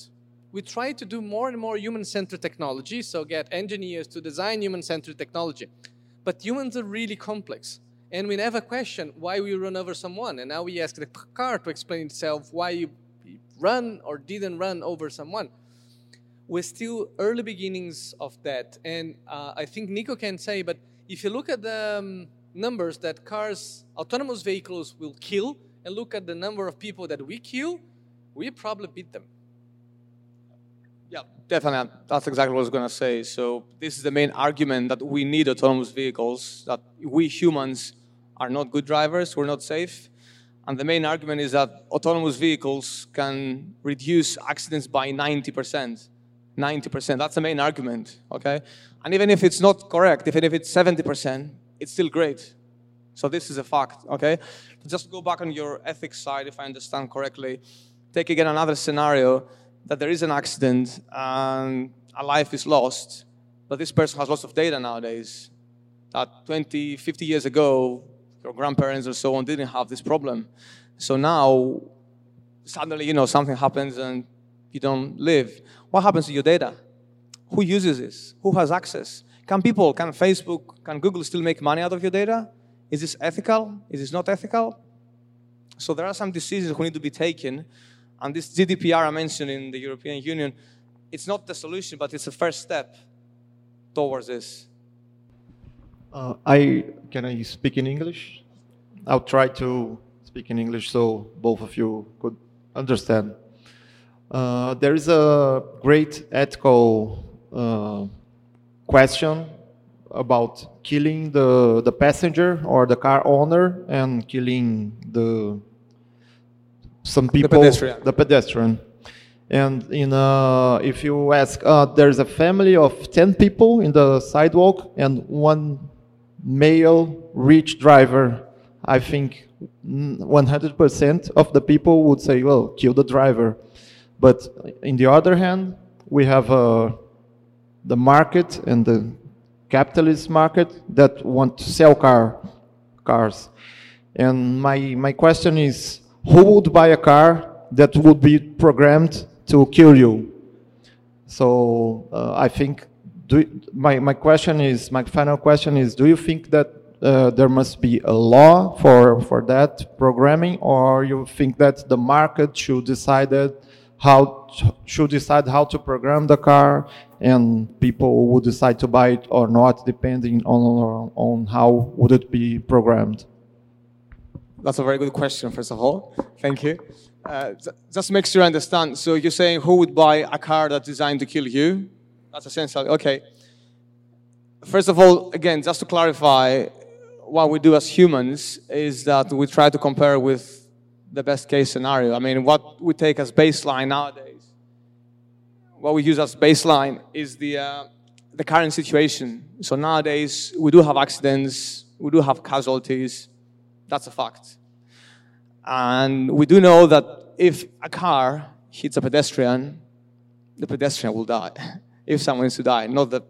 We try to do more and more human centered technology, so get engineers to design human centered technology. But humans are really complex. And we never question why we run over someone. And now we ask the car to explain itself why you run or didn't run over someone. We're still early beginnings of that. And uh, I think Nico can say, but if you look at the um, numbers that cars, autonomous vehicles will kill, and look at the number of people that we kill, we probably beat them. Yeah, definitely. That's exactly what I was going to say. So this is the main argument that we need autonomous vehicles, that we humans are not good drivers, we're not safe. And the main argument is that autonomous vehicles can reduce accidents by 90%. 90%. That's the main argument, okay? And even if it's not correct, even if it's 70%, it's still great. So this is a fact, okay? Just go back on your ethics side, if I understand correctly. Take again another scenario that there is an accident and a life is lost, but this person has lots of data nowadays. That 20, 50 years ago, your grandparents or so on didn't have this problem. So now, suddenly, you know, something happens and you don't live. What happens to your data? Who uses this? Who has access? Can people, can Facebook, can Google still make money out of your data? Is this ethical? Is this not ethical? So there are some decisions who need to be taken. And this GDPR I mentioned in the European Union, it's not the solution, but it's a first step towards this. Uh, I can I speak in English? I'll try to speak in English so both of you could understand. Uh, there is a great ethical uh, question about killing the the passenger or the car owner and killing the some people the pedestrian. the pedestrian. And in uh, if you ask, uh, there's a family of ten people in the sidewalk and one male rich driver, I think 100% of the people would say, well, kill the driver. But in the other hand, we have uh, the market and the capitalist market that want to sell car, cars. And my, my question is, who would buy a car that would be programmed to kill you? So uh, I think do, my, my question is, my final question is, do you think that uh, there must be a law for, for that programming, or you think that the market should decide how should decide how to program the car, and people would decide to buy it or not, depending on on how would it be programmed? That's a very good question, first of all. Thank you. Uh, just make sure I understand. So you're saying who would buy a car that's designed to kill you? That's essentially okay. First of all, again, just to clarify, what we do as humans is that we try to compare with the best case scenario. I mean, what we take as baseline nowadays, what we use as baseline is the, uh, the current situation. So nowadays, we do have accidents, we do have casualties. That's a fact. And we do know that if a car hits a pedestrian, the pedestrian will die. if someone is to die, not the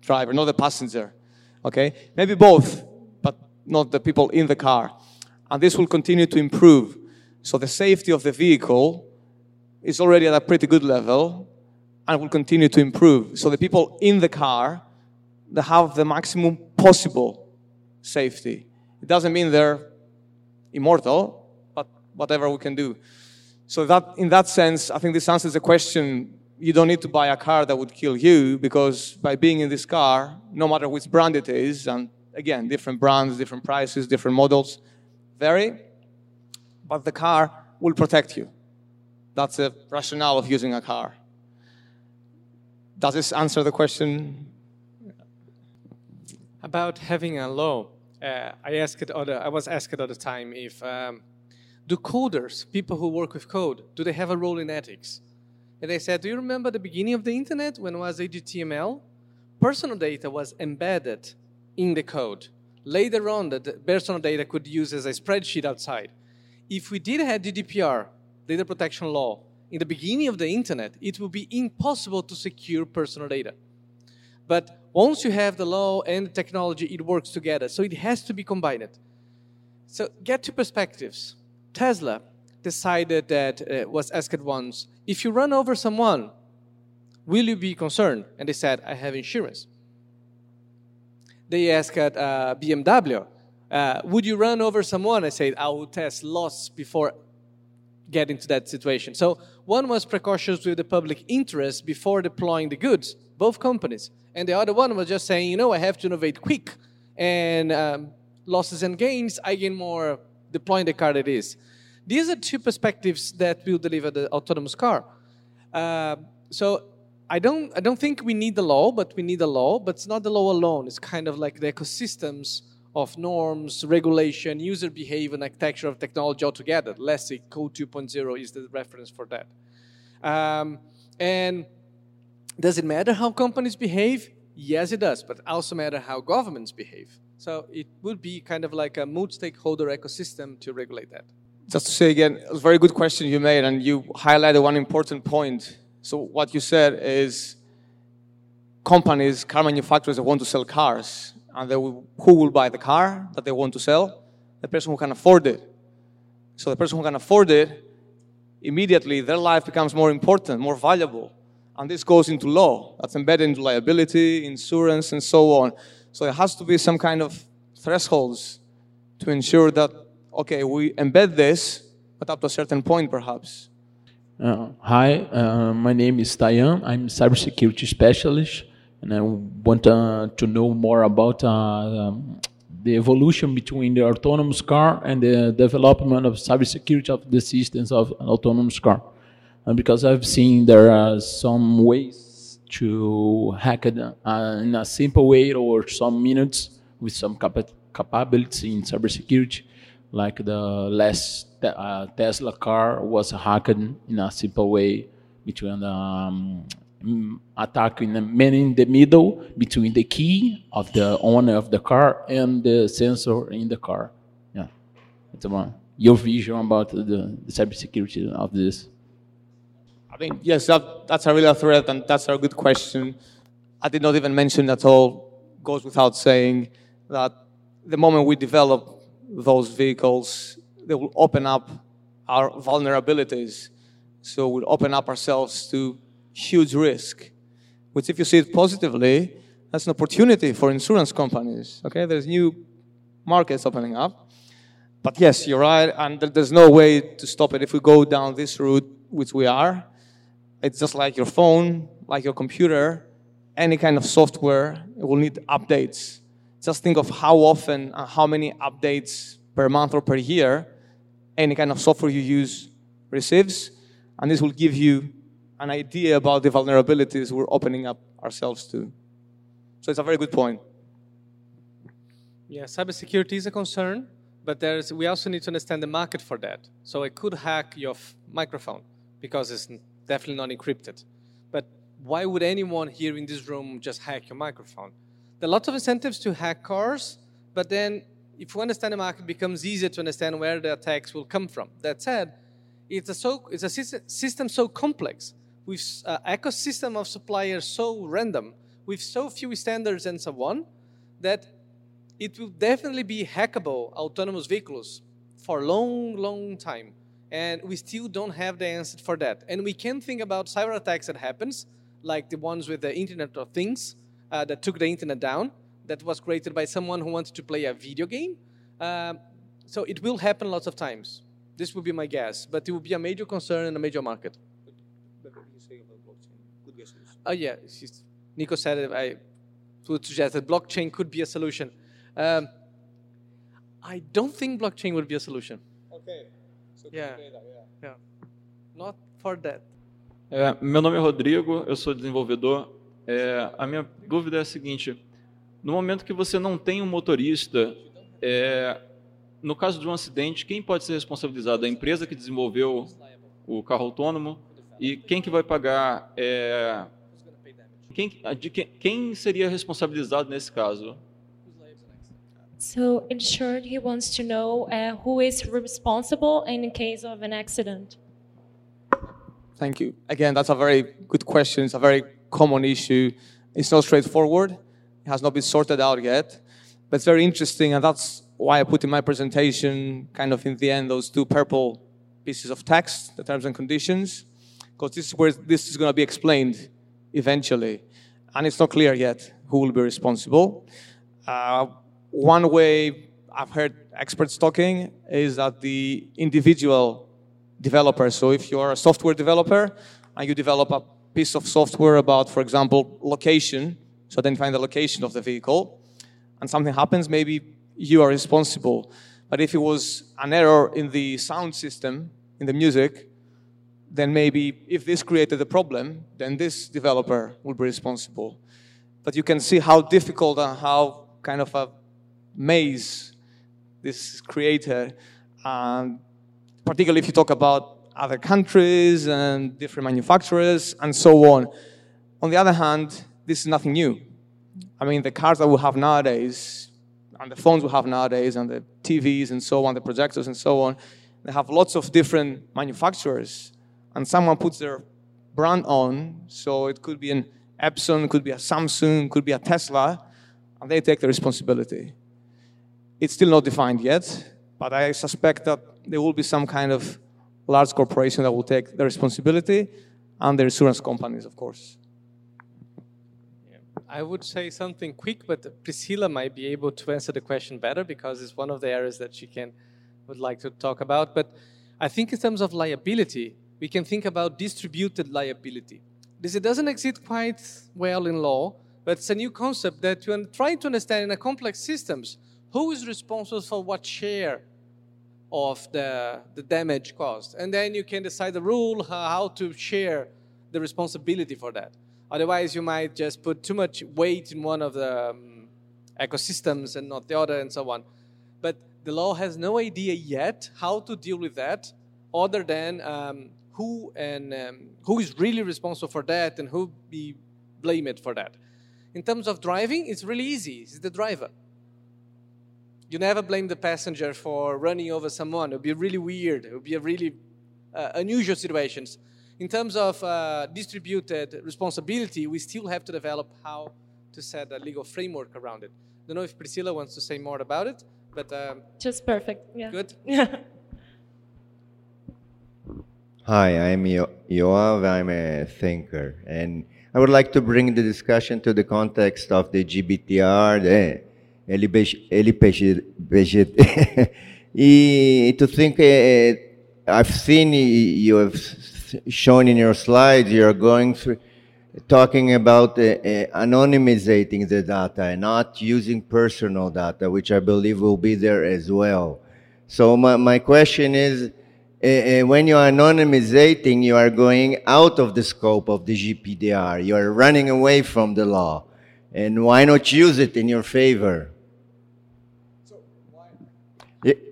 driver, not the passenger. Okay? Maybe both but not the people in the car. And this will continue to improve. So the safety of the vehicle is already at a pretty good level and will continue to improve. So the people in the car, they have the maximum possible safety. It doesn't mean they're immortal, but whatever we can do. So that, in that sense, I think this answers the question. You don't need to buy a car that would kill you because by being in this car, no matter which brand it is, and again, different brands, different prices, different models vary, but the car will protect you. That's the rationale of using a car. Does this answer the question? About having a law, uh, I asked other, I was asked at the time if um, do coders, people who work with code, do they have a role in ethics? And they said, Do you remember the beginning of the internet when it was HTML? Personal data was embedded in the code. Later on, the personal data could use as a spreadsheet outside. If we did have GDPR, data protection law, in the beginning of the internet, it would be impossible to secure personal data. But once you have the law and the technology, it works together. So it has to be combined. So get two perspectives. Tesla decided that uh, was asked once, if you run over someone, will you be concerned? And they said, I have insurance. They asked uh, BMW, uh, would you run over someone? I said, I will test loss before getting to that situation. So one was precautious with the public interest before deploying the goods, both companies. And the other one was just saying, you know, I have to innovate quick. And um, losses and gains, I gain more deploying the car that is. These are two perspectives that will deliver the autonomous car. Uh, so I don't, I don't think we need the law, but we need the law. But it's not the law alone. It's kind of like the ecosystems of norms, regulation, user behavior, and architecture of technology altogether. Let's say Code 2.0 is the reference for that. Um, and does it matter how companies behave? Yes, it does, but also matter how governments behave. So it would be kind of like a multi-stakeholder ecosystem to regulate that. Just to say again, a very good question you made, and you highlighted one important point. So what you said is companies, car manufacturers that want to sell cars, and will, who will buy the car that they want to sell? The person who can afford it. So the person who can afford it, immediately their life becomes more important, more valuable. And this goes into law. That's embedded into liability, insurance, and so on. So there has to be some kind of thresholds to ensure that, okay, we embed this, but up to a certain point perhaps. Uh, hi, uh, my name is Tayan. I'm cybersecurity specialist and I want uh, to know more about uh, um, the evolution between the autonomous car and the development of cybersecurity of the systems of an autonomous car. And because I've seen there are some ways to hack it uh, in a simple way or some minutes with some cap capability in cybersecurity, like the last uh, Tesla car was hacked in a simple way between um, attack in the man in the middle between the key of the owner of the car and the sensor in the car. Yeah, it's about your vision about the, the cybersecurity of this. I think yes, that, that's a real threat, and that's a good question. I did not even mention at all. Goes without saying that the moment we develop those vehicles, they will open up our vulnerabilities. So we'll open up ourselves to huge risk, which if you see it positively, that's an opportunity for insurance companies. Okay, there's new markets opening up. But yes, you're right, and there's no way to stop it if we go down this route, which we are. It's just like your phone, like your computer, any kind of software, it will need updates. Just think of how often and how many updates per month or per year any kind of software you use receives, and this will give you an idea about the vulnerabilities we're opening up ourselves to. So it's a very good point. Yeah, cybersecurity is a concern, but there's, we also need to understand the market for that. So it could hack your microphone because it's definitely not encrypted. But why would anyone here in this room just hack your microphone? There are lots of incentives to hack cars, but then if you understand the market, it becomes easier to understand where the attacks will come from. That said, it's a, so, it's a system so complex with uh, ecosystem of suppliers so random, with so few standards and so on, that it will definitely be hackable autonomous vehicles for a long, long time. And we still don't have the answer for that. And we can think about cyber attacks that happens, like the ones with the Internet of Things uh, that took the internet down, that was created by someone who wanted to play a video game. Uh, so it will happen lots of times. This would be my guess, but it will be a major concern in a major market. Oh yeah, Nico said it. I would suggest that blockchain could be a solution. Um, I don't think blockchain would be a solution. Okay. So yeah. yeah. yeah. Not for that. É, meu nome é Rodrigo, eu sou desenvolvedor. É, a minha dúvida é a seguinte: no momento que você não tem um motorista, é, no caso de um acidente, quem pode ser responsabilizado? A empresa que desenvolveu o carro autônomo E quem que vai pagar? É, quem, de quem, quem seria responsabilizado nesse caso? So, in short, he wants to know uh, who is responsible in case of an accident. Thank you. Again, that's a very good question. It's a very common issue. It's not straightforward. It has not been sorted out yet. But it's very interesting, and that's why I put in my presentation, kind of in the end, those two purple pieces of text, the terms and conditions, because this is where this is going to be explained eventually. And it's not clear yet who will be responsible. Uh, one way I've heard experts talking is that the individual developer, so if you're a software developer and you develop a piece of software about, for example, location, so identifying the location of the vehicle, and something happens, maybe you are responsible. But if it was an error in the sound system, in the music, then maybe if this created a problem, then this developer will be responsible. But you can see how difficult and how kind of a maze this is created, um, particularly if you talk about other countries and different manufacturers and so on. On the other hand, this is nothing new. I mean, the cars that we have nowadays, and the phones we have nowadays, and the TVs and so on, the projectors and so on, they have lots of different manufacturers, and someone puts their brand on. So it could be an Epson, could be a Samsung, could be a Tesla, and they take the responsibility. It's still not defined yet, but I suspect that there will be some kind of large corporation that will take the responsibility, and the insurance companies, of course. I would say something quick, but Priscilla might be able to answer the question better because it's one of the areas that she can would like to talk about. But I think in terms of liability, we can think about distributed liability. This doesn't exist quite well in law, but it's a new concept that you are trying to understand in a complex systems who is responsible for what share of the, the damage caused. And then you can decide the rule how to share the responsibility for that. Otherwise, you might just put too much weight in one of the um, ecosystems and not the other, and so on. But the law has no idea yet how to deal with that, other than um, who and um, who is really responsible for that and who be blamed for that. In terms of driving, it's really easy. It's the driver. You never blame the passenger for running over someone. It would be really weird. It would be a really uh, unusual situations in terms of uh, distributed responsibility, we still have to develop how to set a legal framework around it. I don't know if Priscilla wants to say more about it, but um, just perfect. Yeah. Good. Yeah. Hi, I'm Yo- Yoav. I'm a thinker, and I would like to bring the discussion to the context of the GDPR, the LPG, e to think. Uh, I've seen you have shown in your slides, you're going through talking about uh, uh, anonymizing the data and not using personal data, which I believe will be there as well. So my, my question is, uh, when you are anonymizing, you are going out of the scope of the GPDR. You are running away from the law. And why not use it in your favor?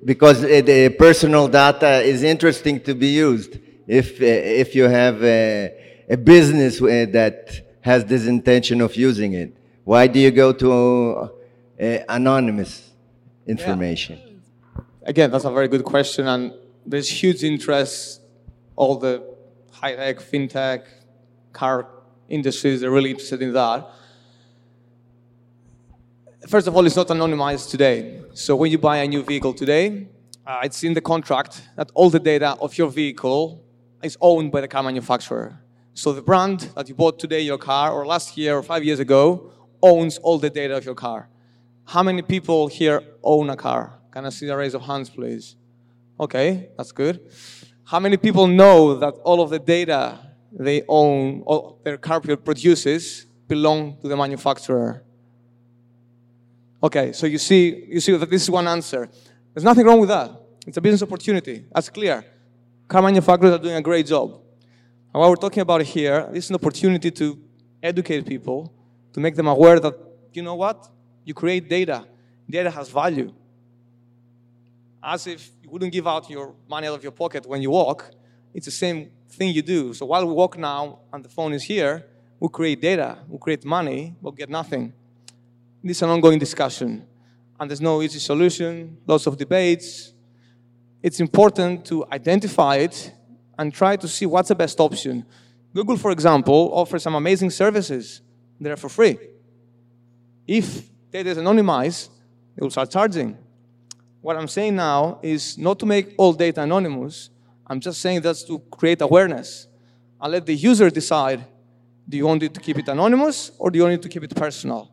because the personal data is interesting to be used if, uh, if you have a, a business uh, that has this intention of using it. Why do you go to uh, anonymous information? Yeah. Again, that's a very good question, and there's huge interest. All the high tech, fintech, car industries are really interested in that. First of all, it's not anonymized today. So when you buy a new vehicle today, uh, it's in the contract that all the data of your vehicle is owned by the car manufacturer. So the brand that you bought today your car, or last year, or five years ago, owns all the data of your car. How many people here own a car? Can I see the raise of hands, please? Okay, that's good. How many people know that all of the data they own, or their car produces, belong to the manufacturer? Okay, so you see, you see that this is one answer. There's nothing wrong with that. It's a business opportunity. That's clear. Car manufacturers are doing a great job. And what we're talking about here, this is an opportunity to educate people, to make them aware that, you know what? You create data. Data has value. As if you wouldn't give out your money out of your pocket when you walk, it's the same thing you do. So while we walk now and the phone is here, we create data, we create money, but get nothing. This is an ongoing discussion, and there's no easy solution, lots of debates. It's important to identify it and try to see what's the best option. Google, for example, offers some amazing services. They're for free. If data is anonymized, they will start charging. What I'm saying now is not to make all data anonymous. I'm just saying that's to create awareness and let the user decide do you want it to keep it anonymous or do you want it to keep it personal?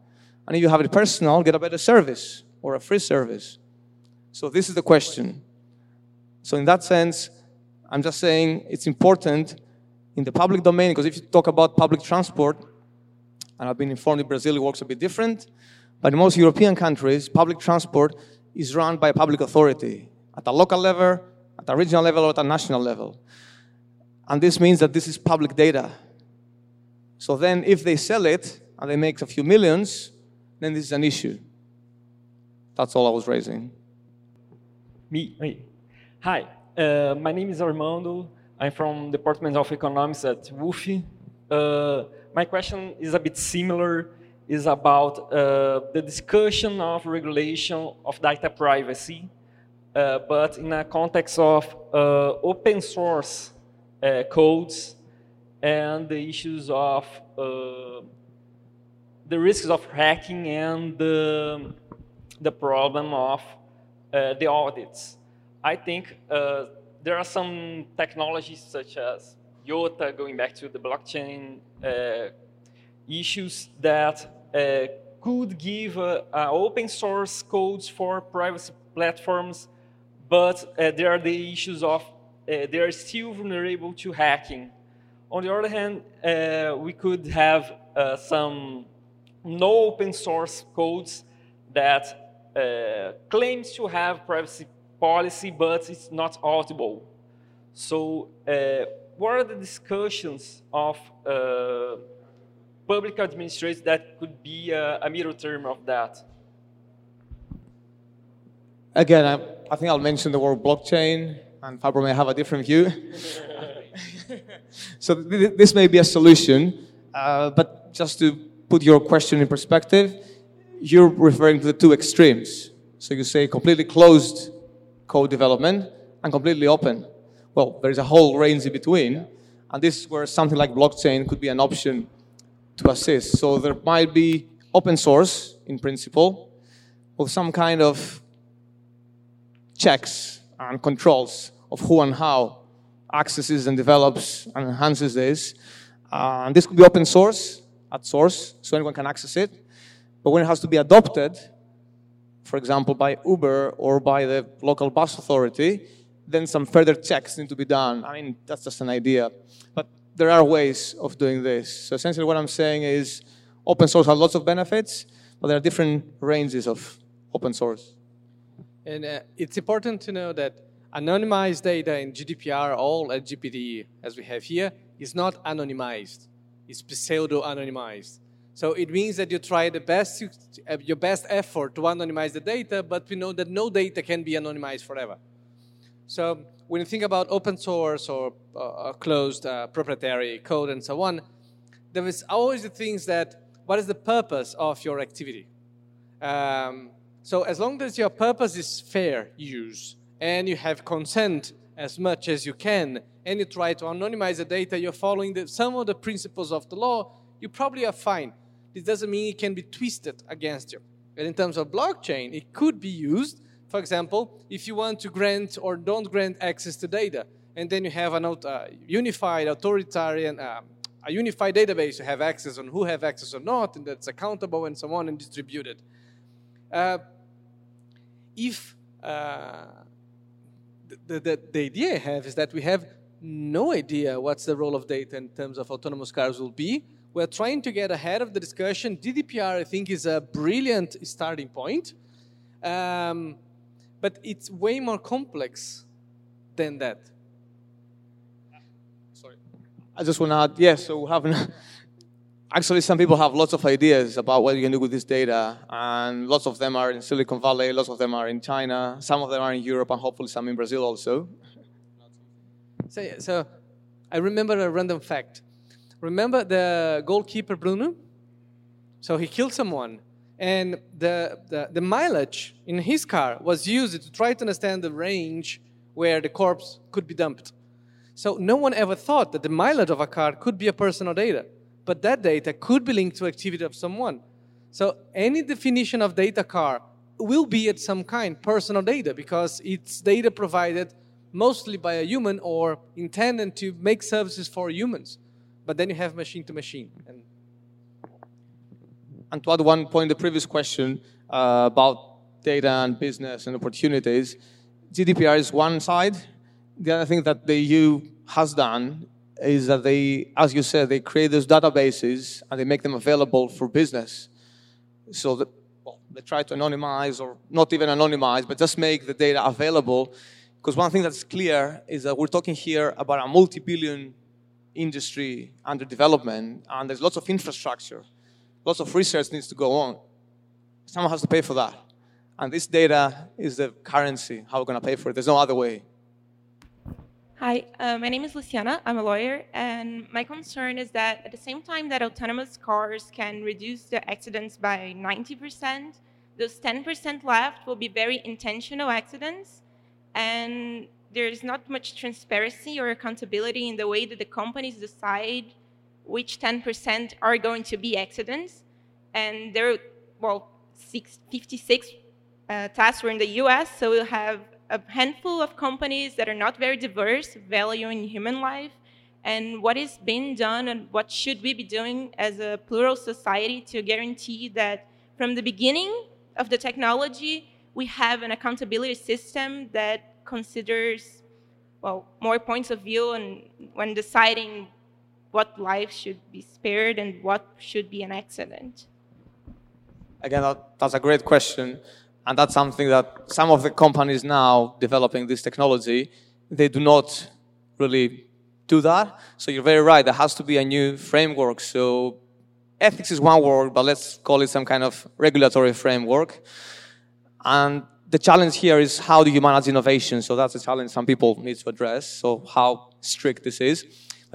And if you have it personal, get a better service or a free service. So this is the question. So in that sense, I'm just saying it's important in the public domain because if you talk about public transport, and I've been informed in Brazil it works a bit different, but in most European countries, public transport is run by a public authority at a local level, at a regional level, or at a national level. And this means that this is public data. So then, if they sell it and they make a few millions, then this is an issue. That's all I was raising. Me? Hi, uh, my name is Armando. I'm from Department of Economics at WUFI. Uh, my question is a bit similar, is about uh, the discussion of regulation of data privacy, uh, but in a context of uh, open source uh, codes and the issues of the risks of hacking and the, the problem of the audits. I think uh, there are some technologies such as IOTA, going back to the blockchain uh, issues that uh, could give uh, open source codes for privacy platforms, but uh, there are the issues of uh, they are still vulnerable to hacking. On the other hand, we could have some no open source codes that claims to have privacy policy, but it's not audible. So uh, what are the discussions of uh, public administrators that could be a, a middle term of that? Again, I, I, think I'll mention the word blockchain, and Fabro may have a different view. so th this may be a solution, uh, but just to put your question in perspective, you're referring to the two extremes. So you say completely closed code development and completely open. Well, there is a whole range in between, and this is where something like blockchain could be an option to assist. So there might be open source in principle, with some kind of checks and controls of who and how accesses and develops and enhances this. Uh, and this could be open source at source, so anyone can access it. But when it has to be adopted, for example, by Uber or by the local bus authority, then some further checks need to be done. I mean, that's just an idea. But there are ways of doing this. So essentially what I'm saying is open source has lots of benefits, but there are different ranges of open source. And uh, it's important to know that anonymized data in GDPR, all at GPD as we have here, is not anonymized. It's pseudo-anonymized. So it means that you try the best, uh, your best effort to anonymize the data, but we know that no data can be anonymized forever. So when you think about open source or uh, closed uh, proprietary code and so on, there is always the things that, what is the purpose of your activity? Um, so as long as your purpose is fair use and you have consent as much as you can and you try to anonymize the data, you're following the, some of the principles of the law, you probably are fine this doesn't mean it can be twisted against you. And in terms of blockchain, it could be used, for example, if you want to grant or don't grant access to data, and then you have a uh, unified authoritarian, uh, a unified database to have access on who have access or not, and that's accountable and so on and distributed. Uh, if uh, the, the, the idea I have is that we have no idea what's the role of data in terms of autonomous cars will be, we're trying to get ahead of the discussion. GDPR, I think, is a brilliant starting point, um, but it's way more complex than that. Sorry. I just want to add, yes, so we have, actually some people have lots of ideas about what you can do with this data, and lots of them are in Silicon Valley, lots of them are in China, some of them are in Europe, and hopefully some in Brazil also. So, so I remember a random fact. Remember the goalkeeper Bruno? So he killed someone, and the, the, the mileage in his car was used to try to understand the range where the corpse could be dumped. So no one ever thought that the mileage of a car could be a personal data, but that data could be linked to activity of someone. So any definition of data car will be at some kind personal data because it's data provided mostly by a human or intended to make services for humans. But then you have machine to machine. And, and to add one point, the previous question uh, about data and business and opportunities, GDPR is one side. The other thing that the EU has done is that they, as you said, they create those databases and they make them available for business. So that, well, they try to anonymize or not even anonymize, but just make the data available. Because one thing that's clear is that we're talking here about a multi-billion industry under development, and there's lots of infrastructure, lots of research needs to go on. Someone has to pay for that. And this data is the currency, how we're going to pay for it. There's no other way. Hi, uh, my name is Luciana. I'm a lawyer, and my concern is that at the same time that autonomous cars can reduce the accidents by 90%, those 10% left will be very intentional accidents, and there's not much transparency or accountability in the way that the companies decide which 10% are going to be accidents. And there are, well, six, 56 uh, tasks were in the US, so we'll have a handful of companies that are not very diverse, valuing human life, and what is being done and what should we be doing as a plural society to guarantee that from the beginning of the technology, we have an accountability system that considers well more points of view and when deciding what life should be spared and what should be an accident. Again, that, that's a great question. And that's something that some of the companies now developing this technology, they do not really do that. So you're very right. There has to be a new framework. So ethics is one word, but let's call it some kind of regulatory framework. And the challenge here is how do you manage innovation? So that's a challenge some people need to address. So how strict this is.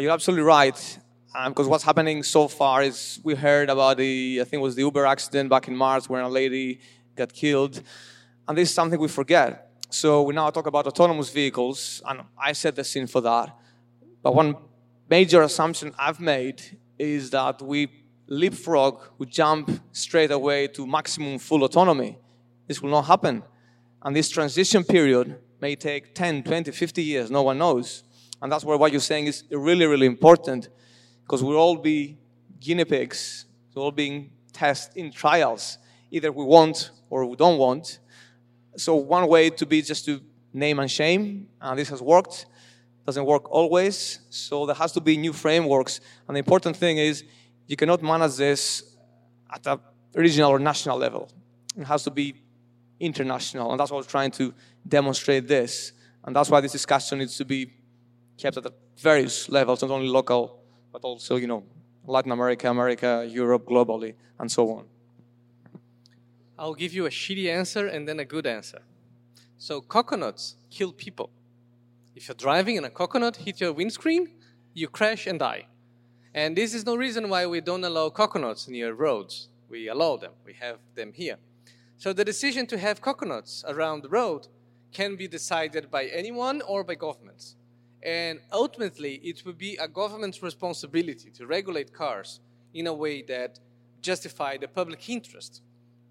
You're absolutely right. Um, because what's happening so far is we heard about the, I think it was the Uber accident back in March where a lady got killed. And this is something we forget. So we now talk about autonomous vehicles, and I set the scene for that. But one major assumption I've made is that we leapfrog, we jump straight away to maximum full autonomy. This will not happen. And this transition period may take 10, 20, 50 years, no one knows. And that's where what you're saying is really, really important because we'll all be guinea pigs, we're all being tested in trials. Either we want or we don't want. So one way to be just to name and shame, and this has worked. Doesn't work always. So there has to be new frameworks. And the important thing is you cannot manage this at a regional or national level. It has to be international. And that's what we're trying to demonstrate this. And that's why this discussion needs to be kept at various levels, not only local, but also, you know, Latin America, America, Europe, globally, and so on. I'll give you a shitty answer and then a good answer. So coconuts kill people. If you're driving and a coconut hit your windscreen, you crash and die. And this is no reason why we don't allow coconuts near roads. We allow them. We have them here. So the decision to have coconuts around the road can be decided by anyone or by governments. And ultimately, it will be a government's responsibility to regulate cars in a way that justify the public interest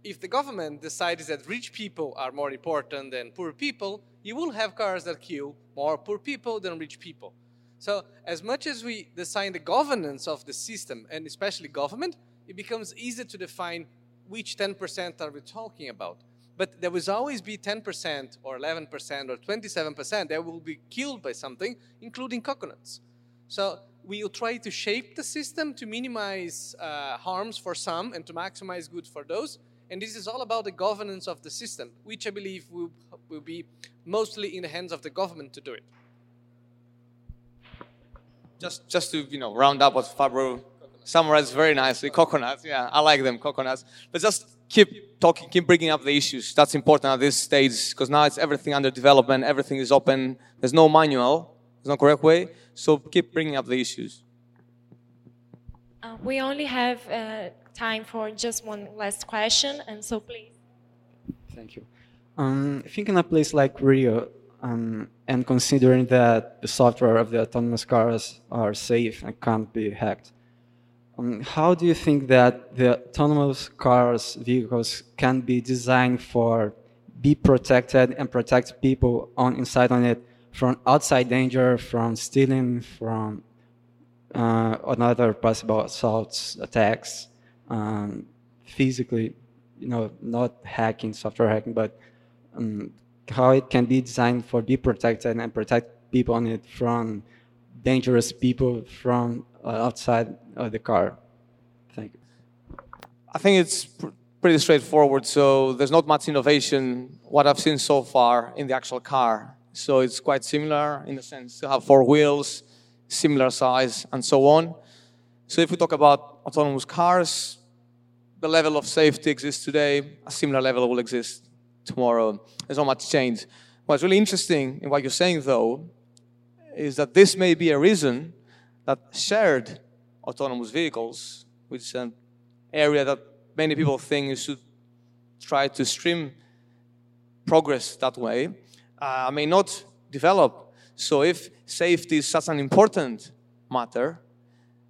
if the government decides that rich people are more important than poor people, you will have cars that kill more poor people than rich people. So, as much as we design the governance of the system, and especially government, it becomes easier to define which 10% are we talking about. But there will always be 10% or 11% or 27% that will be killed by something, including coconuts. So we will try to shape the system to minimize uh, harms for some and to maximize good for those. And this is all about the governance of the system, which I believe will, will be mostly in the hands of the government to do it. Just, just to you know, round up what Fabro summarized very nicely, coconuts. Yeah, I like them, coconuts. But just keep talking, keep bringing up the issues. That's important at this stage because now it's everything under development. Everything is open. There's no manual. there's no correct way. So keep bringing up the issues. Uh, we only have uh, time for just one last question, and so please. Thank you. Um, I think in a place like Rio, um, and considering that the software of the autonomous cars are safe and can't be hacked, um, how do you think that the autonomous cars vehicles can be designed for be protected and protect people on inside on it from outside danger, from stealing, from uh, another possible assaults, attacks, um, physically, you know, not hacking, software hacking, but um, how it can be designed for be protected and protect people on it from dangerous people from Uh, outside of the car. Thank you. I think it's pr- pretty straightforward. So there's not much innovation what I've seen so far in the actual car. So it's quite similar in the sense to have four wheels, similar size, and so on. So if we talk about autonomous cars, the level of safety exists today, a similar level will exist tomorrow. There's not much change. What's really interesting in what you're saying, though, is that this may be a reason that shared autonomous vehicles, which is an area that many people think you should try to stream progress that way, uh, may not develop. So if safety is such an important matter,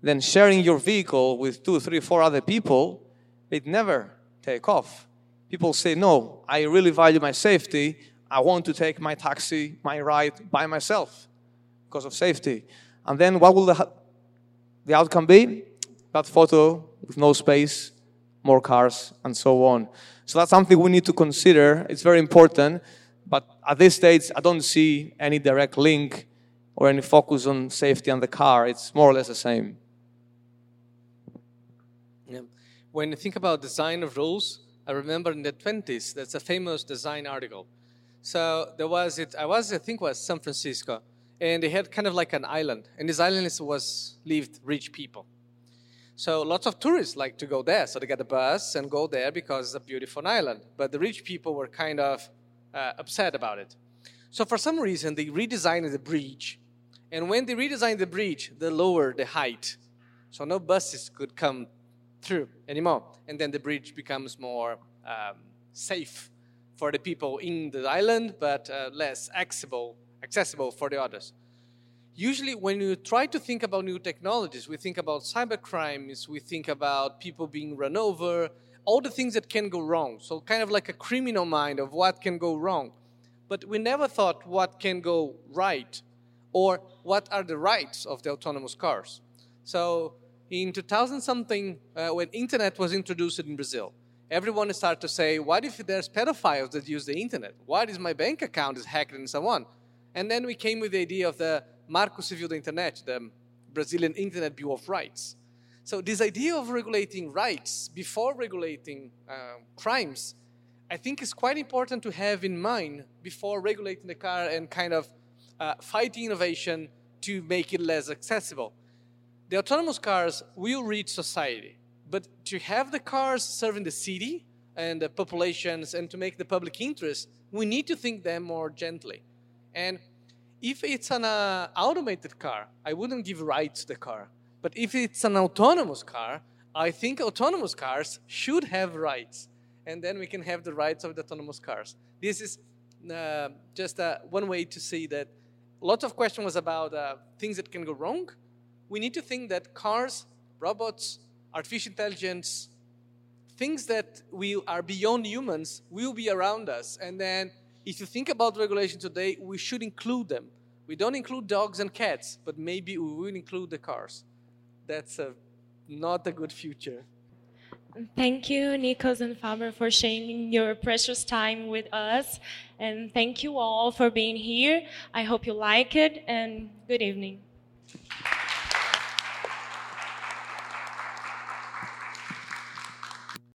then sharing your vehicle with two, three, four other people, it never take off. People say, no, I really value my safety. I want to take my taxi, my ride by myself because of safety. And then what will the, the outcome be? That photo with no space, more cars, and so on. So that's something we need to consider. It's very important. But at this stage, I don't see any direct link or any focus on safety on the car. It's more or less the same. Yeah. When you think about design of rules, I remember in the 20s, that's a famous design article. So there was it, I was, I think was San Francisco, and they had kind of like an island, and this island was lived rich people. So lots of tourists like to go there, so they get a bus and go there because it's a beautiful island. But the rich people were kind of uh, upset about it. So for some reason, they redesigned the bridge, and when they redesigned the bridge, they lowered the height, so no buses could come through anymore. And then the bridge becomes more um, safe for the people in the island, but uh, less accessible, accessible for the others. Usually, when you try to think about new technologies, we think about cyber crimes, we think about people being run over, all the things that can go wrong. So, kind of like a criminal mind of what can go wrong. But we never thought what can go right or what are the rights of the autonomous cars. So, in 2000 something, uh, when internet was introduced in Brazil, everyone started to say, what if there's pedophiles that use the internet? What if my bank account is hacked and so on? And then we came with the idea of the Marco Civil da Internet, the Brazilian Internet Bill of Rights. So this idea of regulating rights before regulating uh, crimes, I think is quite important to have in mind before regulating the car and kind of uh, fighting innovation to make it less accessible the autonomous cars will reach society, but to have the cars serving the city and the populations and to make the public interest, we need to think them more gently. And if it's an uh, automated car, I wouldn't give rights to the car. But if it's an autonomous car, I think autonomous cars should have rights. And then we can have the rights of the autonomous cars. This is uh, just uh, one way to see that lots of question was about uh, things that can go wrong we need to think that cars, robots, artificial intelligence, things that we are beyond humans will be around us. And then if you think about regulation today, we should include them. We don't include dogs and cats, but maybe we will include the cars. That's a, not a good future. Thank you, Nikos and Fabro, for sharing your precious time with us. And thank you all for being here. I hope you like it, and good evening.